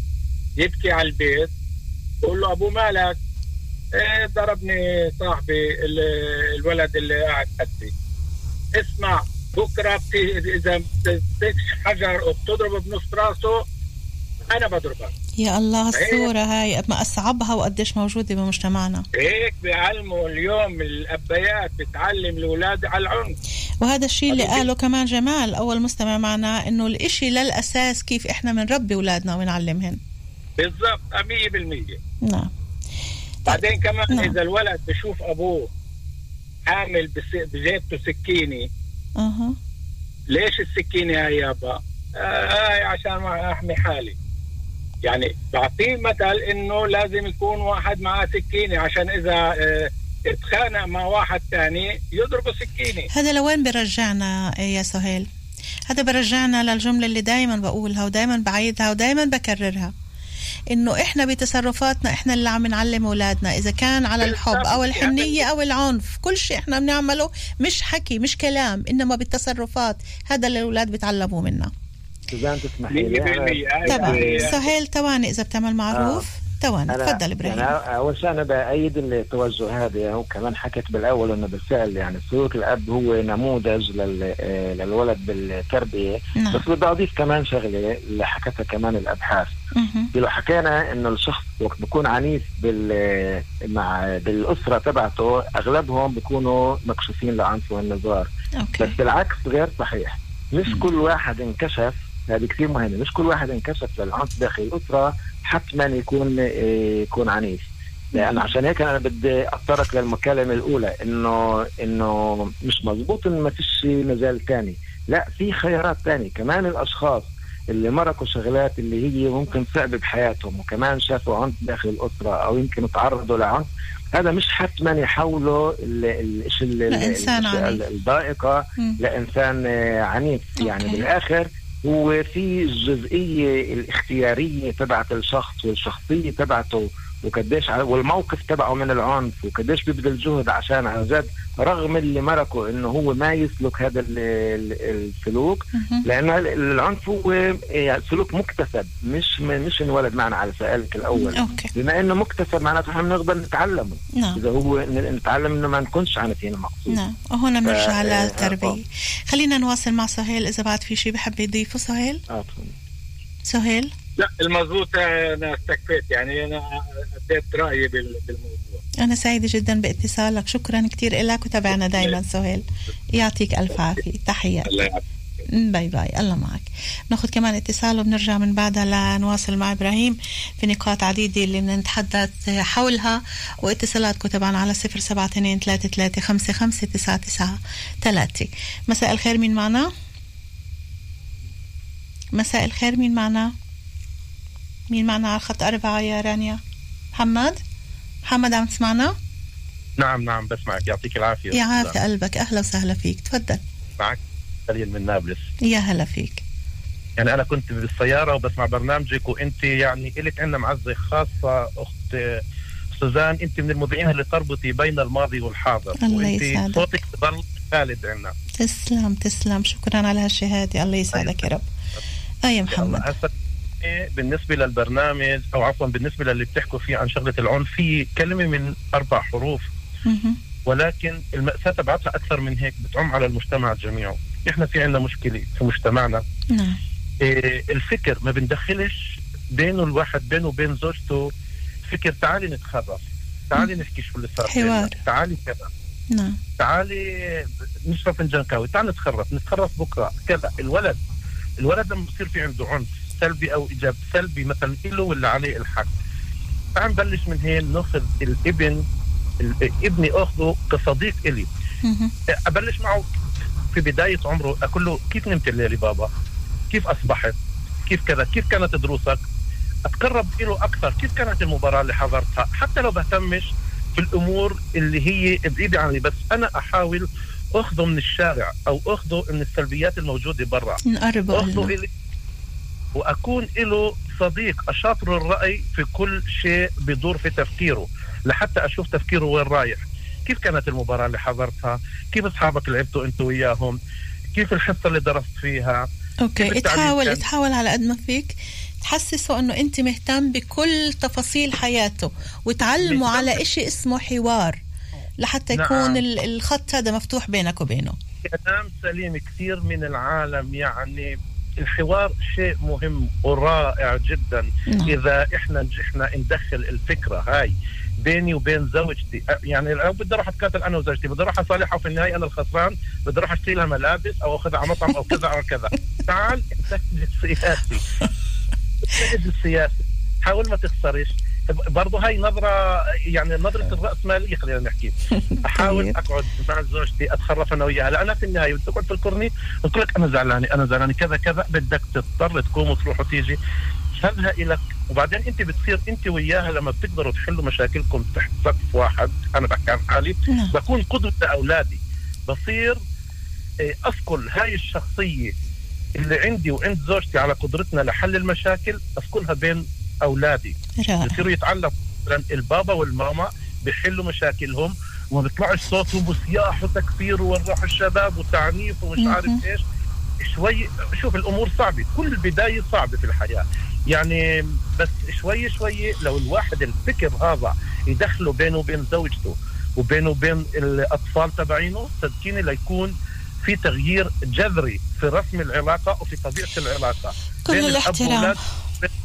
L: يبكي على البيت. بقول له أبو مالك إيه ضربني صاحبي ال- الولد اللي قاعد حدي اسمع بكرة بت- إذا بتمسكش حجر وبتضربه بنص راسه أنا بضربك
A: يا الله
L: هيك.
A: الصورة هاي ما أصعبها وقديش موجودة بمجتمعنا.
L: هيك بيعلموا اليوم الأبيات بتعلم الأولاد على العنف.
A: وهذا الشيء اللي قاله كمان جمال أول مستمع معنا إنه الإشي للأساس كيف إحنا بنربي أولادنا ونعلمهن
L: بالضبط 100%
A: نعم.
L: بعدين كمان
A: نعم.
L: إذا الولد بشوف أبوه عامل بجيبته سكينة
A: أها.
L: ليش السكينة هاي يابا؟ آه هاي عشان ما أحمي حالي. يعني بعطيه مثل إنه لازم يكون واحد معاه سكينة عشان إذا آه اتخانق مع واحد تاني يضربه سكينة.
A: هذا لوين برجعنا يا سهيل؟ هذا برجعنا للجملة اللي دايما بقولها ودايما بعيدها ودايما بكررها. إنه إحنا بتصرفاتنا إحنا اللي عم نعلم أولادنا إذا كان على الحب أو الحنية أو العنف كل شيء إحنا بنعمله مش حكي مش كلام إنما بالتصرفات هذا اللي الأولاد بيتعلموا منا
C: سوزان تسمحي لي.
L: 100% هاي
A: طبعا
L: هي-
A: سهيل تواني إذا بتعمل معروف. تواني
C: أنا-
A: تفضل إبراهيم.
C: يعني أول شيء أنا بأيد التوجه هذا وكمان حكيت بالأول إنه بالفعل يعني سلوك الأب هو نموذج لل- آه، للولد بالتربية.
A: نعم.
C: بس بدي أضيف كمان شغلة اللي حكتها كمان
A: الأبحاث.
C: لو حكينا إنه الشخص وقت بيكون عنيف بال مع بالأسرة تبعته أغلبهم بيكونوا مكشوفين لعنف والنزار.
A: أوكي.
C: بس بالعكس غير صحيح. مش كل واحد انكشف هذه كثير مهمة مش كل واحد انكشف للعنف داخل الأسرة. حتما يكون إيه، يكون عنيف لأن عشان هيك أنا بدي أتطرق للمكالمة الأولى إنه إنه مش مزبوط انه ما فيش مجال ثاني لا في خيارات ثانية كمان الأشخاص اللي مرقوا شغلات اللي هي ممكن صعبه بحياتهم وكمان شافوا عنف داخل الأسرة أو يمكن تعرضوا لعنف هذا مش حتما يحولوا ال- ال- الشيء. الضائقة.
A: لإنسان
C: آه، عنيف يعني
A: أوكي.
C: بالآخر هو في الجزئية الاختيارية تبعت الشخص والشخصية تبعته وقديش والموقف تبعه من العنف وقديش بيبذل جهد عشان عن جد رغم اللي مرقه إنه هو ما يسلك هذا ال- ال- السلوك. لأن ال- العنف هو يعني سلوك مكتسب مش مش انولد معنا على سؤالك الأول.
A: أوكي.
C: بما إنه مكتسب معناته إحنا بنقدر نتعلمه.
A: نعم.
C: إذا هو نتعلم إنه ما نكونش عنفيين مقصود.
A: نعم. وهنا بنرجع
C: ف- آه،
A: للتربية.
C: آه.
A: خلينا نواصل مع سهيل إذا بعد في شيء بحب يضيفه. سهيل؟
C: آه،.
A: سهيل؟
L: لا المضبوط أنا استكفيت يعني أنا أديت رأيي بال- بالموضوع.
A: أنا سعيدة جدا بإتصالك. شكرا كتير لك وتابعنا دايما سهيل. يعطيك ألف عافية. تحياتي.
L: الله يعافيك.
A: bye bye. الله معك. ناخذ كمان اتصال وبنرجع من بعدها لنواصل مع إبراهيم في نقاط عديدة اللي بدنا نتحدث حولها. واتصالاتكم طبعا على صفر سبعة اثنين ثلاثة ثلاثة خمسة خمسة تسعة تسعة ثلاثة مساء الخير مين معنا؟ مساء الخير مين معنا؟ مين معنا على الخط أربعة يا رانيا؟ محمد؟ محمد عم تسمعنا؟
M: نعم نعم بسمعك. يعطيك العافية.
A: يعافي قلبك. أهلا وسهلا فيك. تفضل.
M: معك. خليل من نابلس.
A: يا هلا فيك.
M: يعني أنا كنت بالسيارة وبسمع برنامجك وأنت يعني إلك عندنا معزة خاصة أخت سوزان. أنت من المذيعين اللي تربطي بين الماضي والحاضر.
A: الله يسعدك.
M: صوتك ظل خالد عندنا.
A: تسلم تسلم. شكرا على هالشهادة. الله يسعدك يا رب. آه يا محمد.
M: بالنسبة للبرنامج أو عفوا بالنسبة للي بتحكوا فيه عن شغلة العنف في كلمة من أربع حروف. ولكن المأساة تبعتها أكثر من هيك بتعم على المجتمع جميعه إحنا في عندنا مشكلة في مجتمعنا.
A: نعم.
M: إيه الفكر ما بندخلش بينه الواحد بينه وبين زوجته فكر تعالي نتخرف. تعالي نحكي شو اللي صار
A: حوار.
M: تعالي كذا.
A: نعم.
M: تعالي نشرب فنجان قهوه تعال نتخرف. نتخرف بكرة. كذا. الولد الولد لما بصير في عنده عنف سلبي أو ايجابي سلبي مثلا له ولا عليه الحق تعال نبلش من هين نأخذ الابن ال- ابني أخذه كصديق
A: إلي.
M: أبلش معه في بداية عمره أقول له كيف نمت الليلة بابا؟ كيف أصبحت؟ كيف كذا؟ كيف كانت دروسك؟ أتقرب له أكثر، كيف كانت المباراة اللي حضرتها؟ حتى لو بهتمش في الأمور اللي هي بعيدة عني بس أنا أحاول أخذه من الشارع أو أخذه من السلبيات الموجودة برا
A: نقربه
M: أخذه وأكون له صديق اشاطر الراي في كل شيء بدور في تفكيره لحتى أشوف تفكيره وين رايح كيف كانت المباراة اللي حضرتها كيف أصحابك لعبتوا انت وياهم كيف الحصة اللي درست فيها أوكي
A: تحاول؟ تحاول على قد ما فيك تحسسه إنه أنت مهتم بكل تفاصيل حياته وتعلمه. على إشي اسمه حوار لحتى
M: نعم.
A: يكون ال- الخط هذا مفتوح بينك وبينه
M: كلام سليم كثير من العالم يعني الحوار شيء مهم ورائع جدا.
A: نعم.
M: إذا إحنا نجحنا ندخل الفكرة هاي بيني وبين زوجتي يعني لو بدي أروح أتكاتل أنا وزوجتي بدي أروح أصالحها وفي النهاية أنا الخسران بدي أروح أشتري لها ملابس أو أخذها على مطعم أو كذا أو كذا. تعال انتهج السياسي. انتهج السياسي. حاول ما تخسرش. برضه هاي نظرة يعني نظرة الرأسمالية خلينا نحكي. أحاول
A: طيب.
M: أقعد مع زوجتي أتخرف أنا وياها. لا أنا في النهاية بدي تقعد في الكورني قلت لك أنا زعلانة أنا زعلانة. كذا كذا بدك تضطر تقوم وتروح وتيجي. هذها إلك. وبعدين أنت بتصير أنت وياها لما بتقدروا تحلوا مشاكلكم تحت سقف واحد. أنا بحكي عن حالي.
A: نعم.
M: بكون قدوة لأولادي بصير إيه، أسكن هاي الشخصية اللي عندي وعند زوجتي على قدرتنا لحل المشاكل أسكنها بين أولادي.
A: رائع.
M: بصيروا يتعلموا مثلا البابا والماما بيحلوا مشاكلهم وما بيطلعش صوتهم وصياح وتكفير ووضح الشباب وتعنيف ومش. عارف إيش. شوي شوف الأمور صعبة. كل البداية صعبة في الحياة. يعني بس شوي شوي لو الواحد الفكر هذا يدخله بينه وبين زوجته وبينه وبين الأطفال تبعينه صدقيني ليكون في تغيير جذري في رسم العلاقة وفي طبيعة العلاقة.
A: كل
M: بين
A: الاحترام.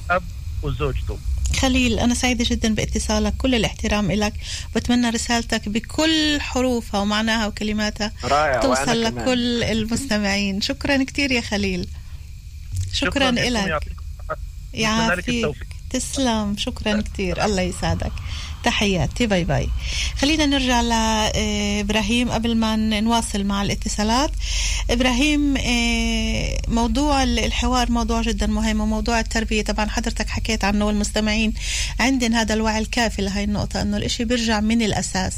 M: الأب وزوجته.
A: خليل أنا سعيدة جدا باتصالك كل الاحترام لك بتمنى رسالتك بكل حروفها ومعناها وكلماتها
C: رائع
A: توصل. لكل المستمعين. شكرا كثير يا خليل. شكرا,
M: لكم،
A: لك يعافيك. تسلم. شكرا كثير الله يسعدك. تحياتي. باي باي. خلينا نرجع لابراهيم قبل ما نواصل مع الاتصالات. إبراهيم آه، موضوع ال- الحوار موضوع جدا مهم وموضوع التربية. طبعا حضرتك حكيت عنه والمستمعين عندن هذا الوعي الكافي لهي النقطة إنه الإشي بيرجع من الأساس.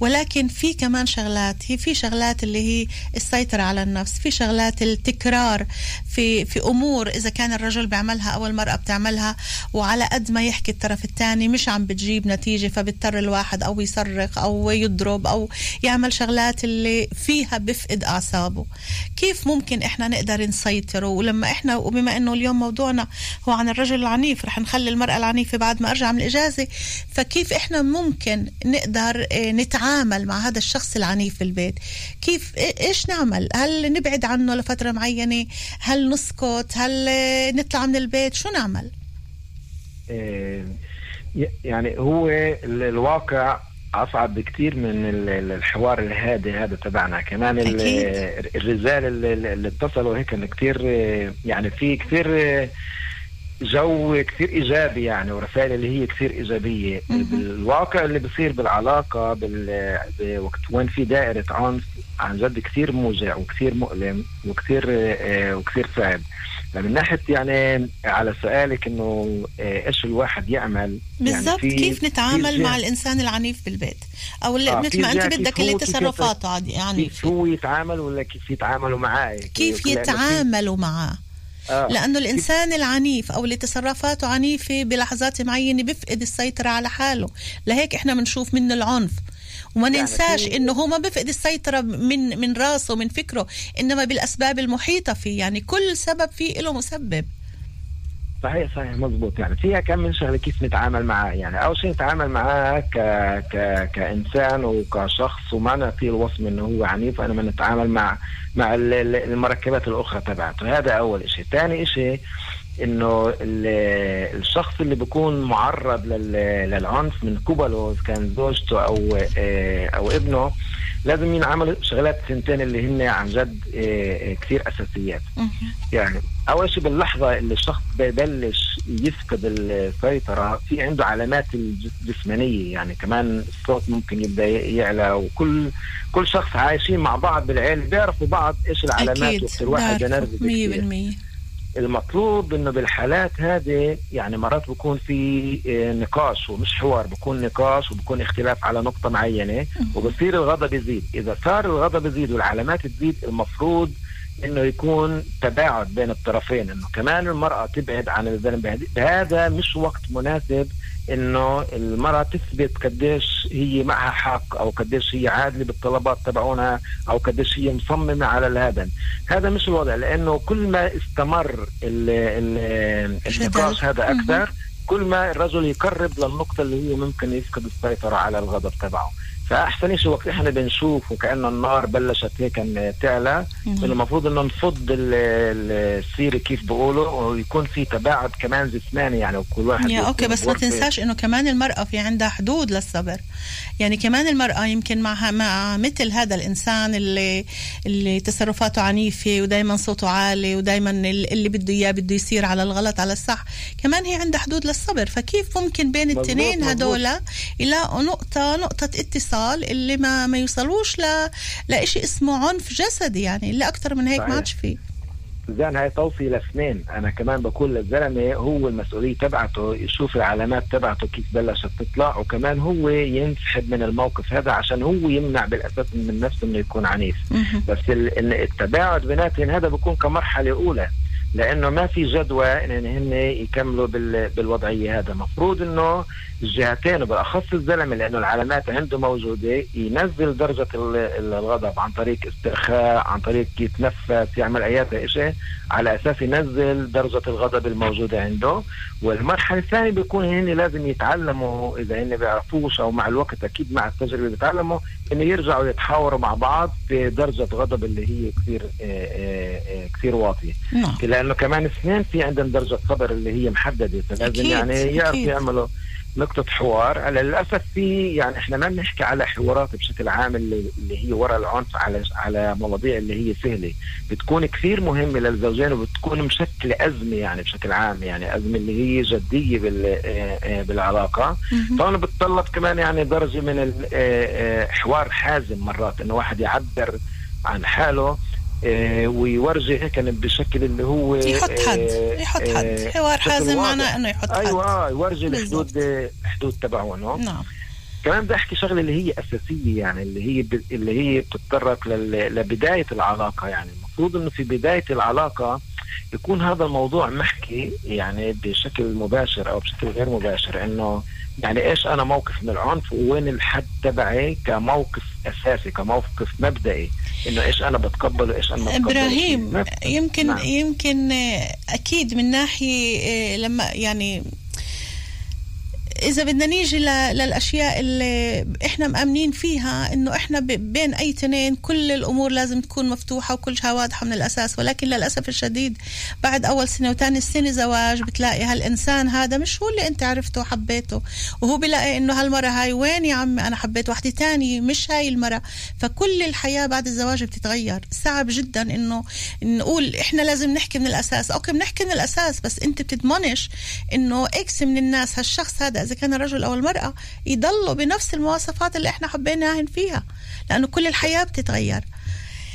A: ولكن في كمان شغلات هي في شغلات اللي هي السيطرة على النفس في شغلات التكرار في في أمور إذا كان الرجل بيعملها أو المرأة بتعملها وعلى قد ما يحكي الطرف الثاني مش عم بتجيب نتيجه فبيضطر الواحد أو يصرخ أو يضرب أو يعمل شغلات اللي فيها بفقد أعصابه. كيف ممكن إحنا نقدر نسيطر ولما إحنا وبما إنه اليوم موضوعنا هو عن الرجل العنيف رح نخلي المرأة العنيفة بعد ما أرجع من الإجازة. فكيف إحنا ممكن نقدر آه، نتعامل مع هذا الشخص العنيف في البيت؟ كيف إيش نعمل؟ هل نبعد عنه لفترة معينة؟ هل نسكت؟ هل آه، نطلع من البيت؟ شو نعمل؟
C: ي- يعني هو ال- الواقع أصعب بكثير من ال- ال- الحوار الهادي هذا تبعنا كمان. الرجال اللي, اتصلوا هيك كثير يعني في كثير جو كثير إيجابي يعني ورسائل اللي هي كثير
A: إيجابية.
C: الواقع اللي بصير بالعلاقة بال... بوقت وين في دائرة عنف عن جد كثير موجع وكثير مؤلم وكثير آه، وكثير صعب من ناحية يعني على سؤالك إنه آه، إيش الواحد يعمل؟
A: بالضبط
C: يعني
A: كيف نتعامل مع الإنسان العنيف بالبيت؟ أو اللي
C: آه،
A: مثل ما
C: أنت
A: بدك اللي تصرفاته عادي يعني.
C: كيف هو يتعامل ولا كيف يتعاملوا معاه
A: كيف
C: لأنه
A: يتعاملوا معاه؟
C: آه.
A: لأنه الإنسان العنيف أو اللي تصرفاته عنيفة بلحظات معينة بيفقد السيطرة على حاله. لهيك إحنا بنشوف منه العنف. وما
C: يعني
A: ننساش
C: في-
A: إنه هو ما بيفقد السيطرة من من راسه من فكره إنما بالأسباب المحيطة فيه يعني كل سبب فيه له مسبب.
C: صحيح صحيح مضبوط. يعني فيها كم من شغلة كيف نتعامل معاه؟ يعني أول شيء نتعامل معاه ك... ك... كإنسان وكشخص وما نعطيه الوصف إنه هو عنيف انما نتعامل مع مع ال- ال- المركبات الأخرى تبعته. هذا أول شيء ثاني شيء إنه ال- الشخص اللي بيكون معرض لل- للعنف من قبله إذا كان زوجته أو آه، أو ابنه لازم ينعمل شغلات سنتين اللي هن عن جد آه، آه، كثير أساسيات. يعني أول شيء باللحظة اللي الشخص ببلش يفقد السيطرة في عنده علامات الجسمانيه يعني كمان الصوت ممكن يبدأ يعلى وكل كل شخص عايشين مع بعض بالعيله بيعرفوا بعض إيش العلامات وقت الواحد
A: بعرفه
C: بنرفز كتير.
A: 100%
C: المطلوب إنه بالحالات هذه يعني مرات بكون في آه، نقاش ومش حوار بكون نقاش وبكون اختلاف على نقطة معينة وبصير الغضب يزيد. إذا صار الغضب يزيد والعلامات تزيد المفروض إنه يكون تباعد بين الطرفين إنه كمان المرأة تبعد عن الزلمة هذا مش وقت مناسب إنه المرأة تثبت قديش هي معها حق أو قديش هي عادلة بالطلبات تبعونها أو قديش هي مصممة على الهدن هذا مش الوضع لأنه كل ما استمر ال ال النقاش هذا أكثر كل ما الرجل يقرب للنقطة اللي هي ممكن يفقد السيطرة على الغضب تبعه. فأحسن شيء وقت إحنا بنشوف وكأن النار بلشت هيك تعلى. إنه المفروض إنه نفض ال- ال- السيرة كيف بيقولوا ويكون في تباعد كمان جسماني يعني وكل واحد
A: يا أوكي بس ما. تنساش إنه كمان المرأة في عندها حدود للصبر يعني كمان المرأة يمكن مع مع مثل هذا الإنسان اللي اللي تصرفاته عنيفة ودائما صوته عالي ودائما اللي بده إياه بده يصير على الغلط على الصح كمان هي عندها حدود للصبر فكيف ممكن بين
C: مظبوط.
A: هدول يلاقوا نقطة نقطة اتصال اللي ما ما يوصلوش ل لشيء اسمه عنف جسدي يعني اللي أكثر من هيك ما. عادش فيه.
C: زين هاي توصي لاثنين. أنا كمان بقول للزلمة هو المسؤولية تبعته يشوف العلامات تبعته كيف بلشت تطلع وكمان هو ينسحب من الموقف هذا عشان هو يمنع بالأساس من نفسه إنه يكون عنيف. بس التباعد بيناتهم هذا بيكون كمرحلة أولى. لأنه ما في جدوى إن هن يكملوا بال- بالوضعية هذا. مفروض إنه الجهتين وبالأخص الزلمة لأنه العلامات عنده موجودة ينزل درجة ال- ال- الغضب عن طريق استرخاء عن طريق يتنفس يعمل أي شيء على أساس ينزل درجة الغضب الموجودة عنده. والمرحلة الثانية بيكون هن لازم يتعلموا إذا هن بيعرفوش أو مع الوقت أكيد مع التجربة بيتعلموا إنه يرجعوا يتحاوروا مع بعض بدرجه غضب اللي هي كثير آه، آه، آه، كثير واطية.
A: نعم.
C: لأنه كمان اثنين في عندهم درجة صبر اللي هي محددة فلازم يعني يعرف. يعملوا نقطة حوار على للأسف في يعني إحنا ما بنحكي على حوارات بشكل عام اللي, اللي هي وراء العنف على على مواضيع اللي هي سهلة بتكون كثير مهمة للزوجين وبتكون مشكلة أزمة يعني بشكل عام يعني أزمة اللي هي جدية بال آه، آه، بالعلاقة. فأنا بتطلب كمان يعني درجة من الحوار حازم مرات إنه واحد يعبر عن حاله آه، ويورجي هيك بشكل اللي هو
A: يحط حد
C: آه،
A: يحط
C: آه،
A: حد حوار
C: بشكل
A: حازم. معناه إنه يحط حد.
C: أيوه يورجي. الحدود الحدود تبعونه
A: نعم.
C: كمان بدي أحكي شغلة اللي هي أساسية يعني اللي هي ب... اللي هي بتتطرق لل... لبداية العلاقة يعني. المفروض إنه في بداية العلاقة يكون هذا الموضوع محكي يعني بشكل مباشر أو بشكل غير مباشر إنه يعني إيش أنا موقف من العنف ووين الحد تبعي كموقف أساسي كموقف مبدئي إنه إيش أنا بتقبله إيش أنا ما.
A: إبراهيم
C: ما-
A: يمكن
C: نعم.
A: يمكن أكيد من ناحية آه، لما يعني إذا بدنا نيجي للأشياء اللي إحنا مأمنين فيها إنه إحنا بين أي تنين كل الأمور لازم تكون مفتوحة وكل شيء واضحة من الأساس. ولكن للأسف الشديد بعد أول سنة وثاني سنة زواج بتلاقي هالإنسان هذا مش هو اللي أنت عرفته وحبيته. وهو بلاقي إنه هالمرة هاي وين يا عمي؟ أنا حبيت واحدة تانية مش هاي المرة. فكل الحياة بعد الزواج بتتغير. صعب جدا إنه نقول إحنا لازم نحكي من الأساس. okay بنحكي من الأساس بس أنت بتضمنش إنه X من الناس هالشخص هذا إذا كان الرجل أو المرأة يضلوا بنفس المواصفات اللي إحنا حبيناهن فيها لأنه كل الحياة بتتغير.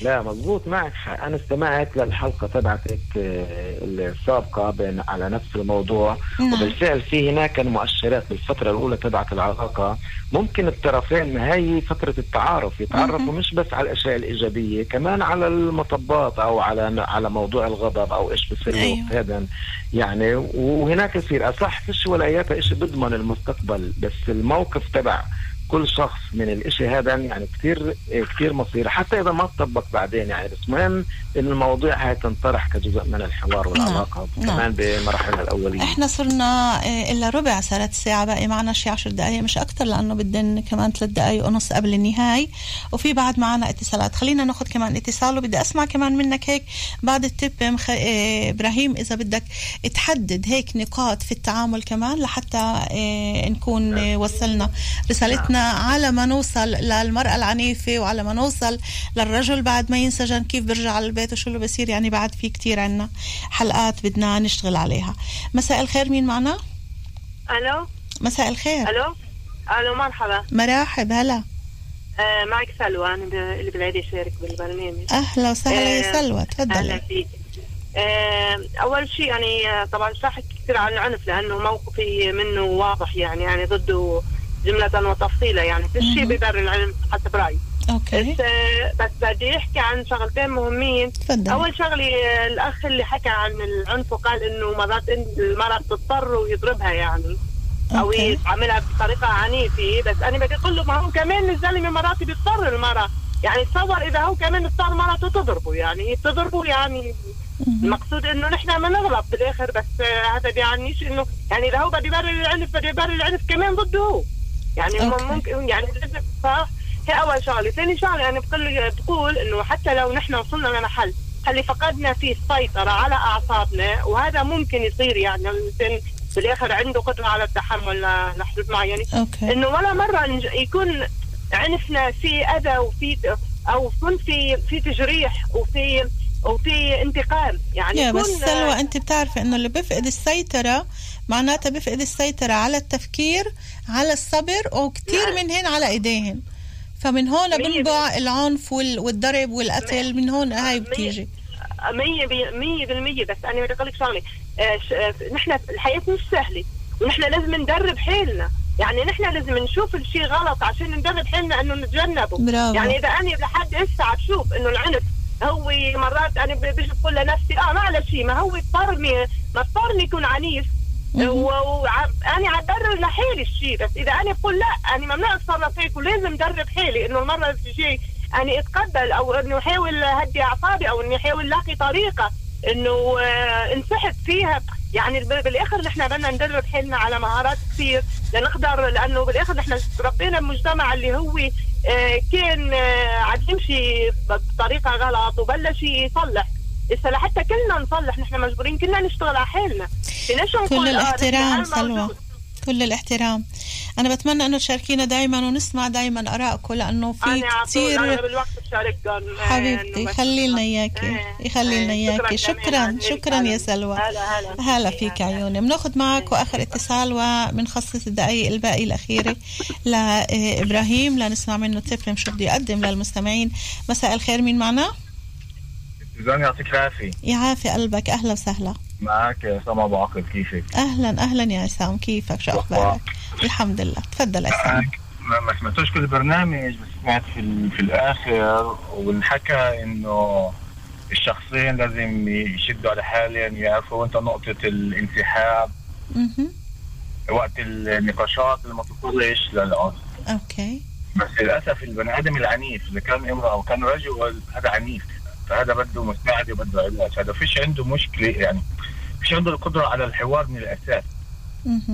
C: لا مضبوط معك حق. أنا استمعت للحلقة تبعتك آه، السابقة بين على نفس الموضوع
A: نعم.
C: وبالفعل في هناك مؤشرات بالفترة الأولى تبعت العلاقة ممكن الطرفين هي فترة التعارف يتعرفوا مش بس على الأشياء الإيجابية كمان على المطبات أو على على موضوع الغضب أو إيش بصير. أيوه. هذا يعني وهناك يصير أصح فيش ولا اياتها شيء بيضمن المستقبل بس الموقف تبع كل شخص من الإشي هذا يعني كثير كثير مصير حتى إذا ما تطبق بعدين يعني بس مهم إن المواضيع هاي تنطرح كجزء من الحوار والعلاقة.
A: نعم.
C: كمان بمراحلها الأولية.
A: إحنا صرنا آه، إلا ربع صارت الساعة باقي معنا شي عشر دقايق مش أكتر لأنه بدنا كمان ثلاث دقايق ونص قبل النهاية. وفي بعد معنا اتصالات. خلينا ناخذ كمان اتصال وبدي أسمع كمان منك هيك بعد التب مخ... آه، إبراهيم إذا بدك تحدد هيك نقاط في التعامل كمان لحتى آه، نكون وصلنا رسالتنا. على ما نوصل للمرأة العنيفة وعلى ما نوصل للرجل بعد ما ينسجن كيف بيرجع على البيت وشو اللي بصير يعني بعد في كتير عنا حلقات بدنا نشتغل عليها. مساء الخير مين معنا؟
N: ألو؟
A: مساء الخير.
N: ألو؟ ألو مرحبا.
A: مراحب هلا.
N: آه معك سلوى أنا اللي بالعيد اشارك بالبرنامج.
A: أهلا وسهلا يا
N: آه،
A: سلوى
N: أهلا
A: تفضلي
N: فيك. آه أول شيء يعني آه، طبعا شرحت كثير عن العنف لأنه موقفي منه واضح يعني يعني ضده جملة وتفصيلا يعني. في شيء. بيبرر العنف حسب رأيي.
A: أوكي.
N: بس آه، بس بدي أحكي عن شغلتين مهمين.
A: تفضل.
N: أول شغلة آه، الأخ اللي حكى عن العنف وقال إنه مرات إن- المرأة بتضطر ويضربها يعني
A: أو.
N: يعملها بطريقة عنيفة. بس أنا بدي أقول له ما هو كمان الزلمة مرات بيضطر المرأة. يعني تصور إذا هو كمان اضطر مرته تضربه يعني. تضربه يعني. المقصود إنه نحن ما نغلط بالآخر بس آه، هذا بيعنيش إنه يعني إذا هو بده يبرر العنف بده يبرر العنف كمان ضده هو. يعني
A: أوكي.
N: ممكن يعني هي أول شغلة، ثاني شغلة أنا بقول بقول إنه حتى لو نحن وصلنا لمحل اللي فقدنا فيه السيطرة على أعصابنا وهذا ممكن يصير يعني الإنسان بالاخر عنده قدرة على التحمل لحدود معينة.
A: أوكي.
N: إنه ولا مرة يكون عنفنا في أذى وفي أو يكون في في تجريح وفي وفي انتقام. يعني
A: يا بس سلوى أنت بتعرفي إنه اللي بيفقد السيطرة معناتها بيفقد السيطرة على التفكير على الصبر وكتير من هن على ايديهن فمن هون بنبع العنف وال- والضرب والقتل من هون هاي بتيجي.
N: مية مية بالمية. بس أنا بدي أقول لك شغلة. آه، آه، نحن الحياة مش سهلة ونحن لازم ندرب حالنا يعني نحن لازم نشوف الشيء غلط عشان ندرب حالنا إنه نتجنبه.
A: برافو.
N: يعني إذا أنا لحد هسه عم بشوف إنه العنف هو مرات أنا ب- بجي بقول لنفسي آه معلش ما هو اضطرني ما اضطرني يكون عنيف. وأنا عم برر لحالي الشيء بس إذا أنا بقول لا أنا ممنوع أتصرف هيك ولازم أدرب حالي إنه المرة تجي اني أتقبل أو إنه أحاول هدي أعصابي أو إني أحاول لاقي طريقة إنه آه، انسحب فيها. يعني بالآخر نحن بدنا ندرب حالنا على مهارات كثير لنقدر لأنه بالآخر نحن ربينا بمجتمع اللي هو آه، كان آه، عم يمشي بطريقة غلط وبلش يصلح. هسه لحتى كلنا نصلح نحن مجبورين كلنا نشتغل على حالنا.
A: كل
N: آه،
A: الاحترام سلوى. كل الاحترام. أنا بتمنى إنه تشاركينا دائما ونسمع دائما آرائكم لأنه في كثير
N: بالوقت
A: حبيبتي
N: إنه
A: يخلي لنا إياكي يخلي لنا إياكي. شكرا شكرا يا سلوى.
N: هلا هلا
A: هلا فيك عيوني. بناخذ معك وآخر اتصال وبنخصص الدقائق الباقي الأخيرة لإبراهيم لنسمع منه تفهم شو بده يقدم للمستمعين. مساء الخير مين معنا؟
O: زاني يعطيك العافية.
A: يعافي قلبك. أهلا وسهلا.
O: معك سما أبو عقل كيفك؟
A: أهلا أهلا يا عصام. كيفك؟ شو أخبارك؟ الحمد لله. تفضل عصام.
O: ما ما سمعتوش كل البرنامج بس سمعت في, ال- في الآخر. والحكى إنه الشخصين لازم يشدوا على حالهم يعرفوا انت نقطة الانسحاب. وقت النقاشات اللي ما توصلش للعنف
A: أوكي.
O: بس للأسف البني آدم العنيف إذا كان امرأة أو كان رجل هذا عنيف. فهذا بده مساعدة وبده علاج. هذا فيش عنده مشكلة يعني فيش عنده القدرة على الحوار من
A: الأساس.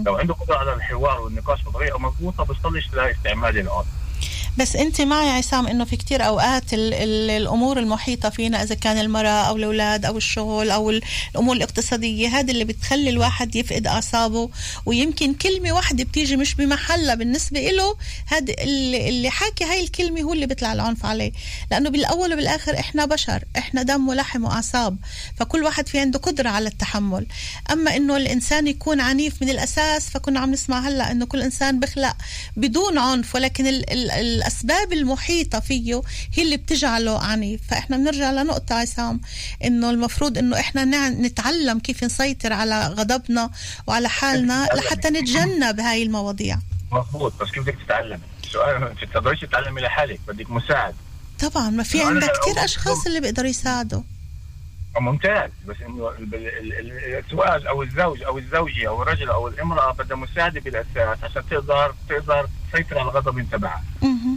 O: لو عنده قدرة على الحوار والنقاش بطريقة مضبوطة بيصلش لاستعمال العنف
A: بس انت معي عصام انه في كتير أوقات ال ال الأمور المحيطة فينا إذا كان المرأة أو الأولاد أو الشغل أو ال- الأمور الاقتصادية هذا اللي بتخلي الواحد يفقد أعصابه. ويمكن كلمة واحدة بتيجي مش بمحلها بالنسبة له هذا اللي, حاكي هاي الكلمة هو اللي بيطلع العنف عليه. لأنه بالأول وبالآخر إحنا بشر إحنا دم ولحم وأعصاب فكل واحد في عنده قدرة على التحمل. أما إنه الإنسان يكون عنيف من الأساس فكنا عم نسمع هلأ إنه كل إنسان بخلق بدون عنف ولكن ال ال الأسباب المحيطة فيه هي اللي بتجعله عنيف. فإحنا بنرجع لنقطة عصام إنه المفروض إنه إحنا نع- نتعلم كيف نسيطر على غضبنا وعلى حالنا لحتى نتجنب هاي المواضيع.
O: مضبوط بس كيف بدك تتعلم؟ سؤال انت بتقدريش تتعلمي لحالك بدك مساعد.
A: طبعا ما في عندك كتير أشخاص اللي بيقدروا يساعدوا.
O: ممتاز. بس إنه ال- ال- ال- الزواج أو الزوج أو الزوجة أو الرجل أو الامرأة بدها مساعدة بالأساس عشان تقدر تقدر تسيطر على الغضب تبعها.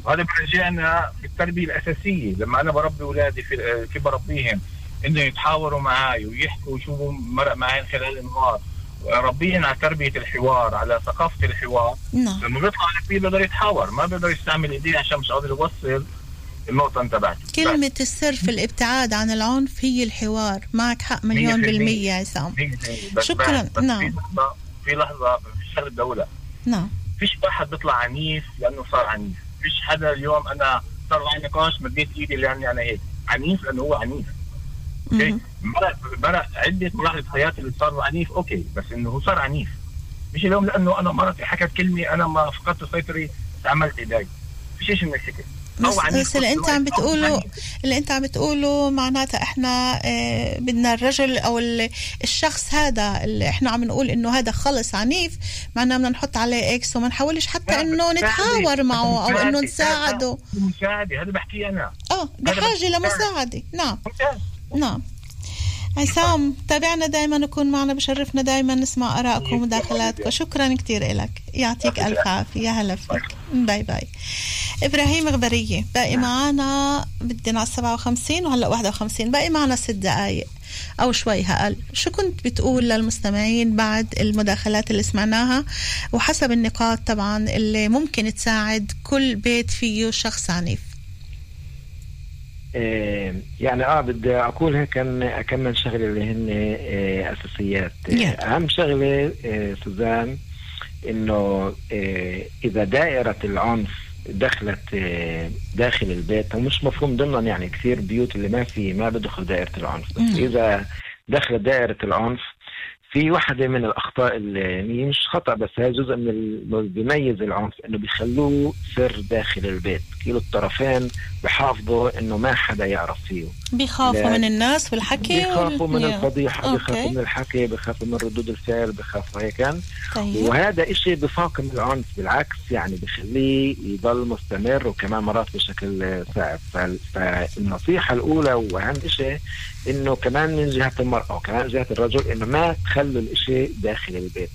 O: وهذا بيرجعنا بالتربية الأساسية. لما أنا بربي أولادي في كيف بربيهم؟ إنه يتحاوروا معي ويحكوا ويشوفوا مرق معي خلال النهار. ربيهم على تربية الحوار على ثقافة الحوار.
A: نعم.
O: لما بيطلع بيقدر يتحاور ما بيقدر يستعمل إيديه عشان مش قادر يوصل النقطة تبعته
A: كلمة السر في الابتعاد عن العنف هي الحوار. معك حق مليون
O: مية في المية.
A: بالمية عصام.
O: بس
A: شكراً. نعم.
O: في لحظة في لحظة في شغله الدولة.
A: نعم.
O: فيش واحد بيطلع عنيف لأنه صار عنيف. فيش حدا اليوم أنا صار معي نقاش مديت إيدي لاني أنا هيك. عنيف لأنه هو عنيف. okay؟ مرق مرق عدة مراحل بحياتي اللي صار عنيف okay بس إنه هو صار عنيف. مش اليوم لأنه أنا مرتي حكت كلمة أنا ما فقدت سيطري استعملت إيدي. فيش شيء من هيك
A: بس, بس اللي أنت عم بتقوله اللي أنت عم بتقوله معناتها إحنا آه بدنا الرجل أو ال- الشخص هذا اللي إحنا عم نقول إنه هذا خلص عنيف معناها بدنا نحط عليه X وما نحاولش حتى إنه نتحاور معه أو إنه نساعده.
O: مساعده هذا بحكيه أنا.
A: آه بحاجة لمساعدة. نعم. نعم. عصام تابعنا دائما وكون معنا بشرفنا دائما نسمع آرائكم ومداخلاتكم شكرا كثير لك يعطيك ألف عافية. هلا فيك. bye bye. إبراهيم غبرية باقي معنا بدنا على 57 وهلأ 51 باقي معنا ست دقائق أو شوي أقل. شو كنت بتقول للمستمعين بعد المداخلات اللي سمعناها؟ وحسب النقاط طبعا اللي ممكن تساعد كل بيت فيه شخص عنيف.
C: آه، يعني آه بدي أقول هيك كم كم من شغله اللي هن آه، أساسيات. آه، أهم شغلة آه، سوزان إنه آه، إذا دائرة العنف دخلت آه، داخل البيت ومش مفهوم ضمنا يعني كثير بيوت اللي ما في ما بدخل دائرة العنف. بس. إذا دخلت دائرة العنف في واحدة من الأخطاء اللي مش خطأ بس هي جزء من اللي بيميز العنف إنه بيخلوه سر داخل البيت. كيلو الطرفين بحافظوا إنه ما حدا يعرف فيه.
A: بيخافوا. من الناس والحكي
C: بيخافوا من
A: وال- أوكي.
C: بيخافوا من الحكي بيخافوا من ردود الفعل بيخافوا هيك
A: طيب.
C: وهذا إشي بفاقم العنف بالعكس يعني بخليه يضل مستمر وكمان مرات بشكل صعب فال- فالنصيحة الأولى وأهم إشي إنه كمان من جهة المرأة وكمان من جهة الرجل إنه ما تخلوا الإشي داخل البيت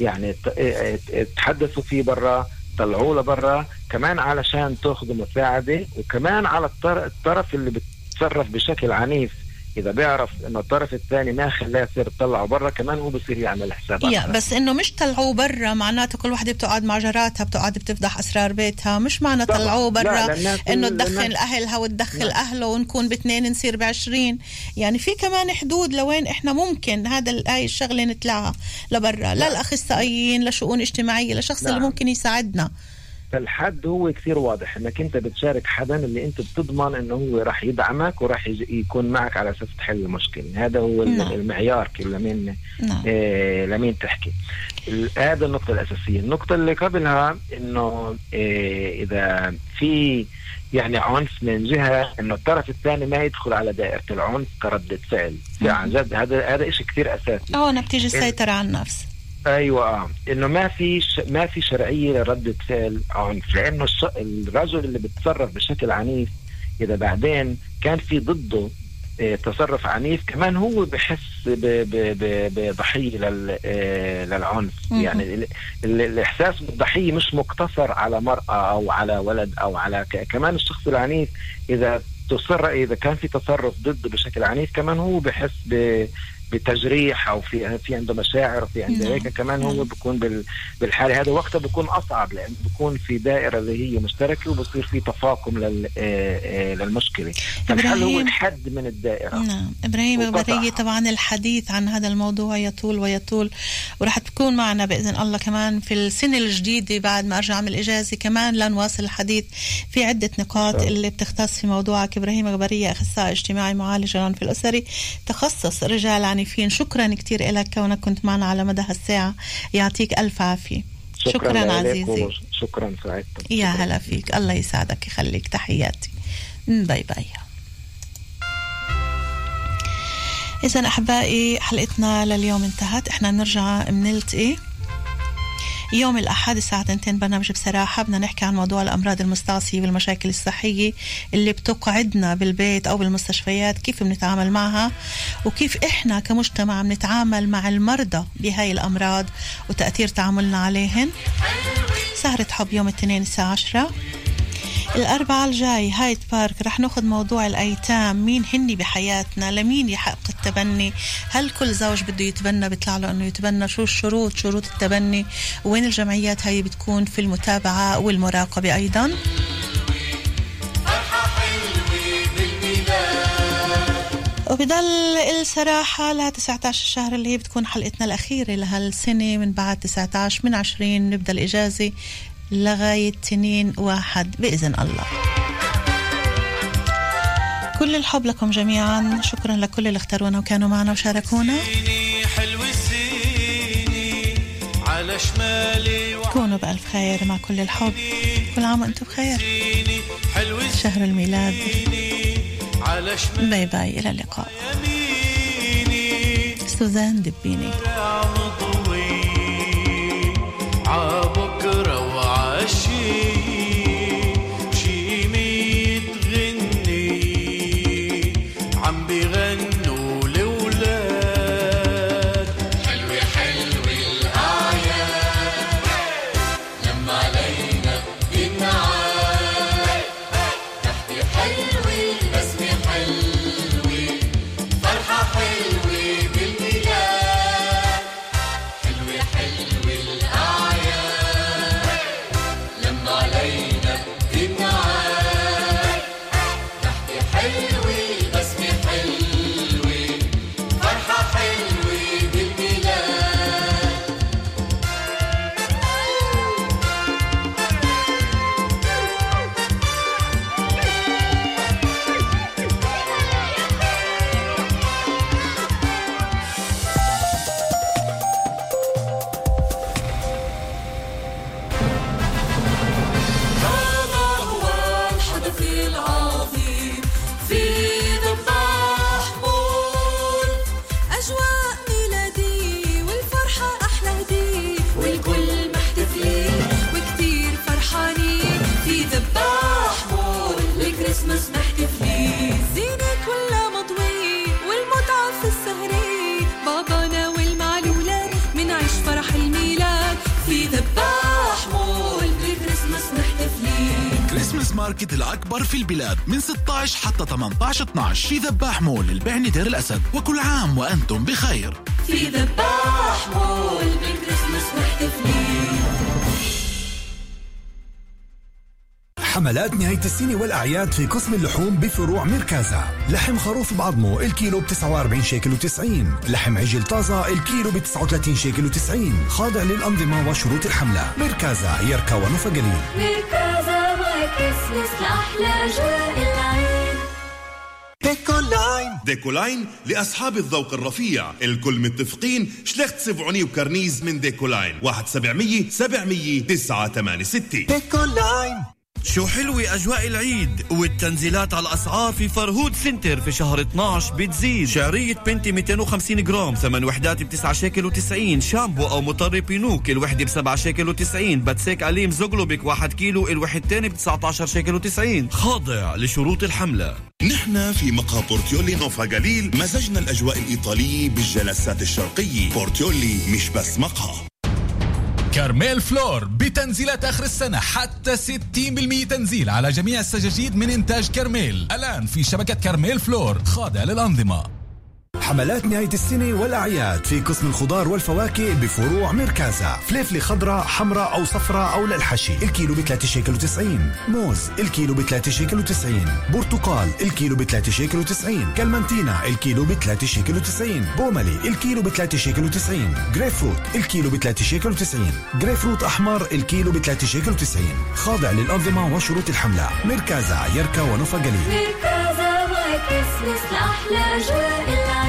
C: يعني ت- اه- اه- تحدثوا فيه برا طلعوه لبرا كمان علشان تأخذوا مساعدة وكمان على الطر- الطرف اللي بتصرف بشكل عنيف إذا بيعرف انه الطرف الثاني ما خلاه يصير طلعه برا كمان هو بصير يعمل حساب
A: يا بس إنه مش طلعوه برا معناته كل وحدة بتقعد مع جاراتها بتقعد بتفضح أسرار بيتها مش معنى. طلعوه
C: لا،
A: برا
C: إنه
A: تدخل أهلها وتدخل
C: نعم.
A: أهله ونكون باثنين نصير بعشرين يعني في كمان حدود لوين إحنا ممكن هذا هاي الشغلة نطلعها لبرا للأخصائيين لشؤون اجتماعية لشخص اللي
C: نعم.
A: ممكن يساعدنا
C: فالحد هو كثير واضح إنك أنت بتشارك حدا اللي أنت بتضمن إنه هو راح يدعمك وراح يكون معك على أساس تحل المشكلة هذا هو
A: نعم.
C: المعيار لمين
A: نعم.
C: آه لمين تحكي هذا النقطة الأساسية النقطة اللي قبلها إنه آه إذا في يعني عنف من جهة إنه الطرف الثاني ما يدخل على دائرة العنف كردة فعل
A: مم.
C: عن جد هذا هذا شيء كثير أساسي
A: هون بتيجي السيطرة على النفس
C: أيوه آه. إنه ما في ش... ما في شرعية لرده فعل عنف لأنه الش... الرجل اللي بتصرف بشكل عنيف إذا بعدين كان في ضده آه، تصرف عنيف كمان هو بحس. بضحية. آه، للعنف. يعني ال... ال... الإحساس بالضحية مش مقتصر على مرأة أو على ولد أو على ك... كمان الشخص العنيف إذا تصر إذا كان في تصرف ضده بشكل عنيف كمان هو بحس ب... بتجريح أو في في عنده مشاعر في عنده
P: نعم.
C: هيك كمان هو بيكون بال... بالحالة هذا وقتها بيكون أصعب لأنه بيكون في دائرة اللي هي مشتركة وبصير في تفاقم لل... آه، آه، للمشكلة فالحل هو
A: إبراهيم.
C: الحد من الدائرة
A: نعم
C: إبراهيم.
A: غبرية طبعا الحديث عن هذا الموضوع يطول ويطول وراح تكون معنا بإذن الله كمان في السنة الجديدة بعد ما أرجع من الإجازة كمان لنواصل الحديث في عدة نقاط اللي بتختص في موضوعك إبراهيم غبرية أخصائي اجتماعي معالج العنف الأسري تخصص رجال عنيفين شكرا كثير لك كونك كنت معنا على مدى هالساعة. يعطيك ألف عافية. شكرا,
C: لك
A: عزيزي.
C: شكرا سعادتك
A: يا هلا فيك. الله يسعدك يخليك. تحياتي. bye bye. إذا أحبائي حلقتنا لليوم انتهت. إحنا نرجع بنلتقي يوم الأحد الساعة 2 برنامج بصراحة بدنا نحكي عن موضوع الأمراض المستعصية والمشاكل الصحية اللي بتقعدنا بالبيت أو بالمستشفيات كيف بنتعامل معها وكيف إحنا كمجتمع بنتعامل مع المرضى بهاي الأمراض وتأثير تعاملنا عليهن. سهرة حب يوم الاثنين الساعة 10 الأربعاء الجاي هايد بارك رح ناخذ موضوع الأيتام. مين هني بحياتنا؟ لمين يحق التبني؟ هل كل زوج بده يتبنى بيطلع له أنه يتبنى؟ شو الشروط؟ شروط التبني. وين الجمعيات هاي بتكون؟ في المتابعة والمراقبة أيضا. وبضل الصراحة لها 19 الشهر اللي هي بتكون حلقتنا الأخيرة لهالسنة من بعد 19 من 20 نبدأ الإجازة. لغاية تنين واحد بإذن الله. كل الحب لكم جميعا. شكرا لكل اللي اختارونا وكانوا معنا وشاركونا.
F: حلو على شمالي
A: كونوا بألف خير مع كل الحب. كل عام وأنتم بخير. شهر الميلاد. bye bye. إلى اللقاء. سوزان دبيني.
F: مضوي عم
G: 12 في ذباح مول البعني دير الأسد. وكل عام وأنتم بخير.
Q: في ذباح مول بالكريسماس
E: حملات نهاية السنة والأعياد في قسم اللحوم بفروع ميركازا لحم خروف بعظمه الكيلو ب 49 شيكل و90 لحم عجل طازة الكيلو ب 39 شيكل و90 خاضع للأنظمة وشروط الحملة. ميركازا يركا قليل
Q: مركزة كريسمس لأحلى أجواء العيد
I: ديكولاين ديكولاين لأصحاب الذوق الرفيع الكل متفقين שליכט צבעוני و קרניז من ديكولاين واحد سبعمية سبعمية تسعة تمانية ستة
J: ديكولاين شو حلوة أجواء العيد والتنزيلات على الأسعار في فرهود سنتر في شهر 12 بتزيد. شعرية بنتي 250 جرام ثمن وحدات ب 9 شيكل و90 شامبو أو مطري بينوك الوحدة ب 7 شيكل و90 בצק עלים زوغلوبك 1 كيلو الوحدتين ب 19 شيكل و90 خاضع لشروط الحملة.
I: نحن في مقهى بورتيولي نوفا جليل مزجنا الأجواء الإيطالية بالجلسات الشرقية. بورتيولي مش بس مقهى
P: كارميل فلور بتنزيلات آخر السنة حتى 60% تنزيل على جميع السجاجيد من إنتاج كارميل. الآن في شبكة كارميل فلور خاضع للأنظمة.
E: حملات نهاية السنة والأعياد في قسم الخضار والفواكه بفروع ميركازا فليفلة خضراء حمراء أو صفراء أو للحشي. الكيلو ب 3 شيكل و90 موز الكيلو ب 3 شيكل و90 برتقال الكيلو ب 3 شيكل و90 كلمنتينا الكيلو ب 3 شيكل و90 بوملي الكيلو ب 3 شيكل و90 جريب فروت الكيلو ب 3 شيكل و90 جريب فروت أحمر الكيلو ب 3 شيكل و90 خاضع للأنظمة وشروط الحملة. ميركازا يركا ونوف هجليل.
Q: مركزة كريسمس لأحلى العيد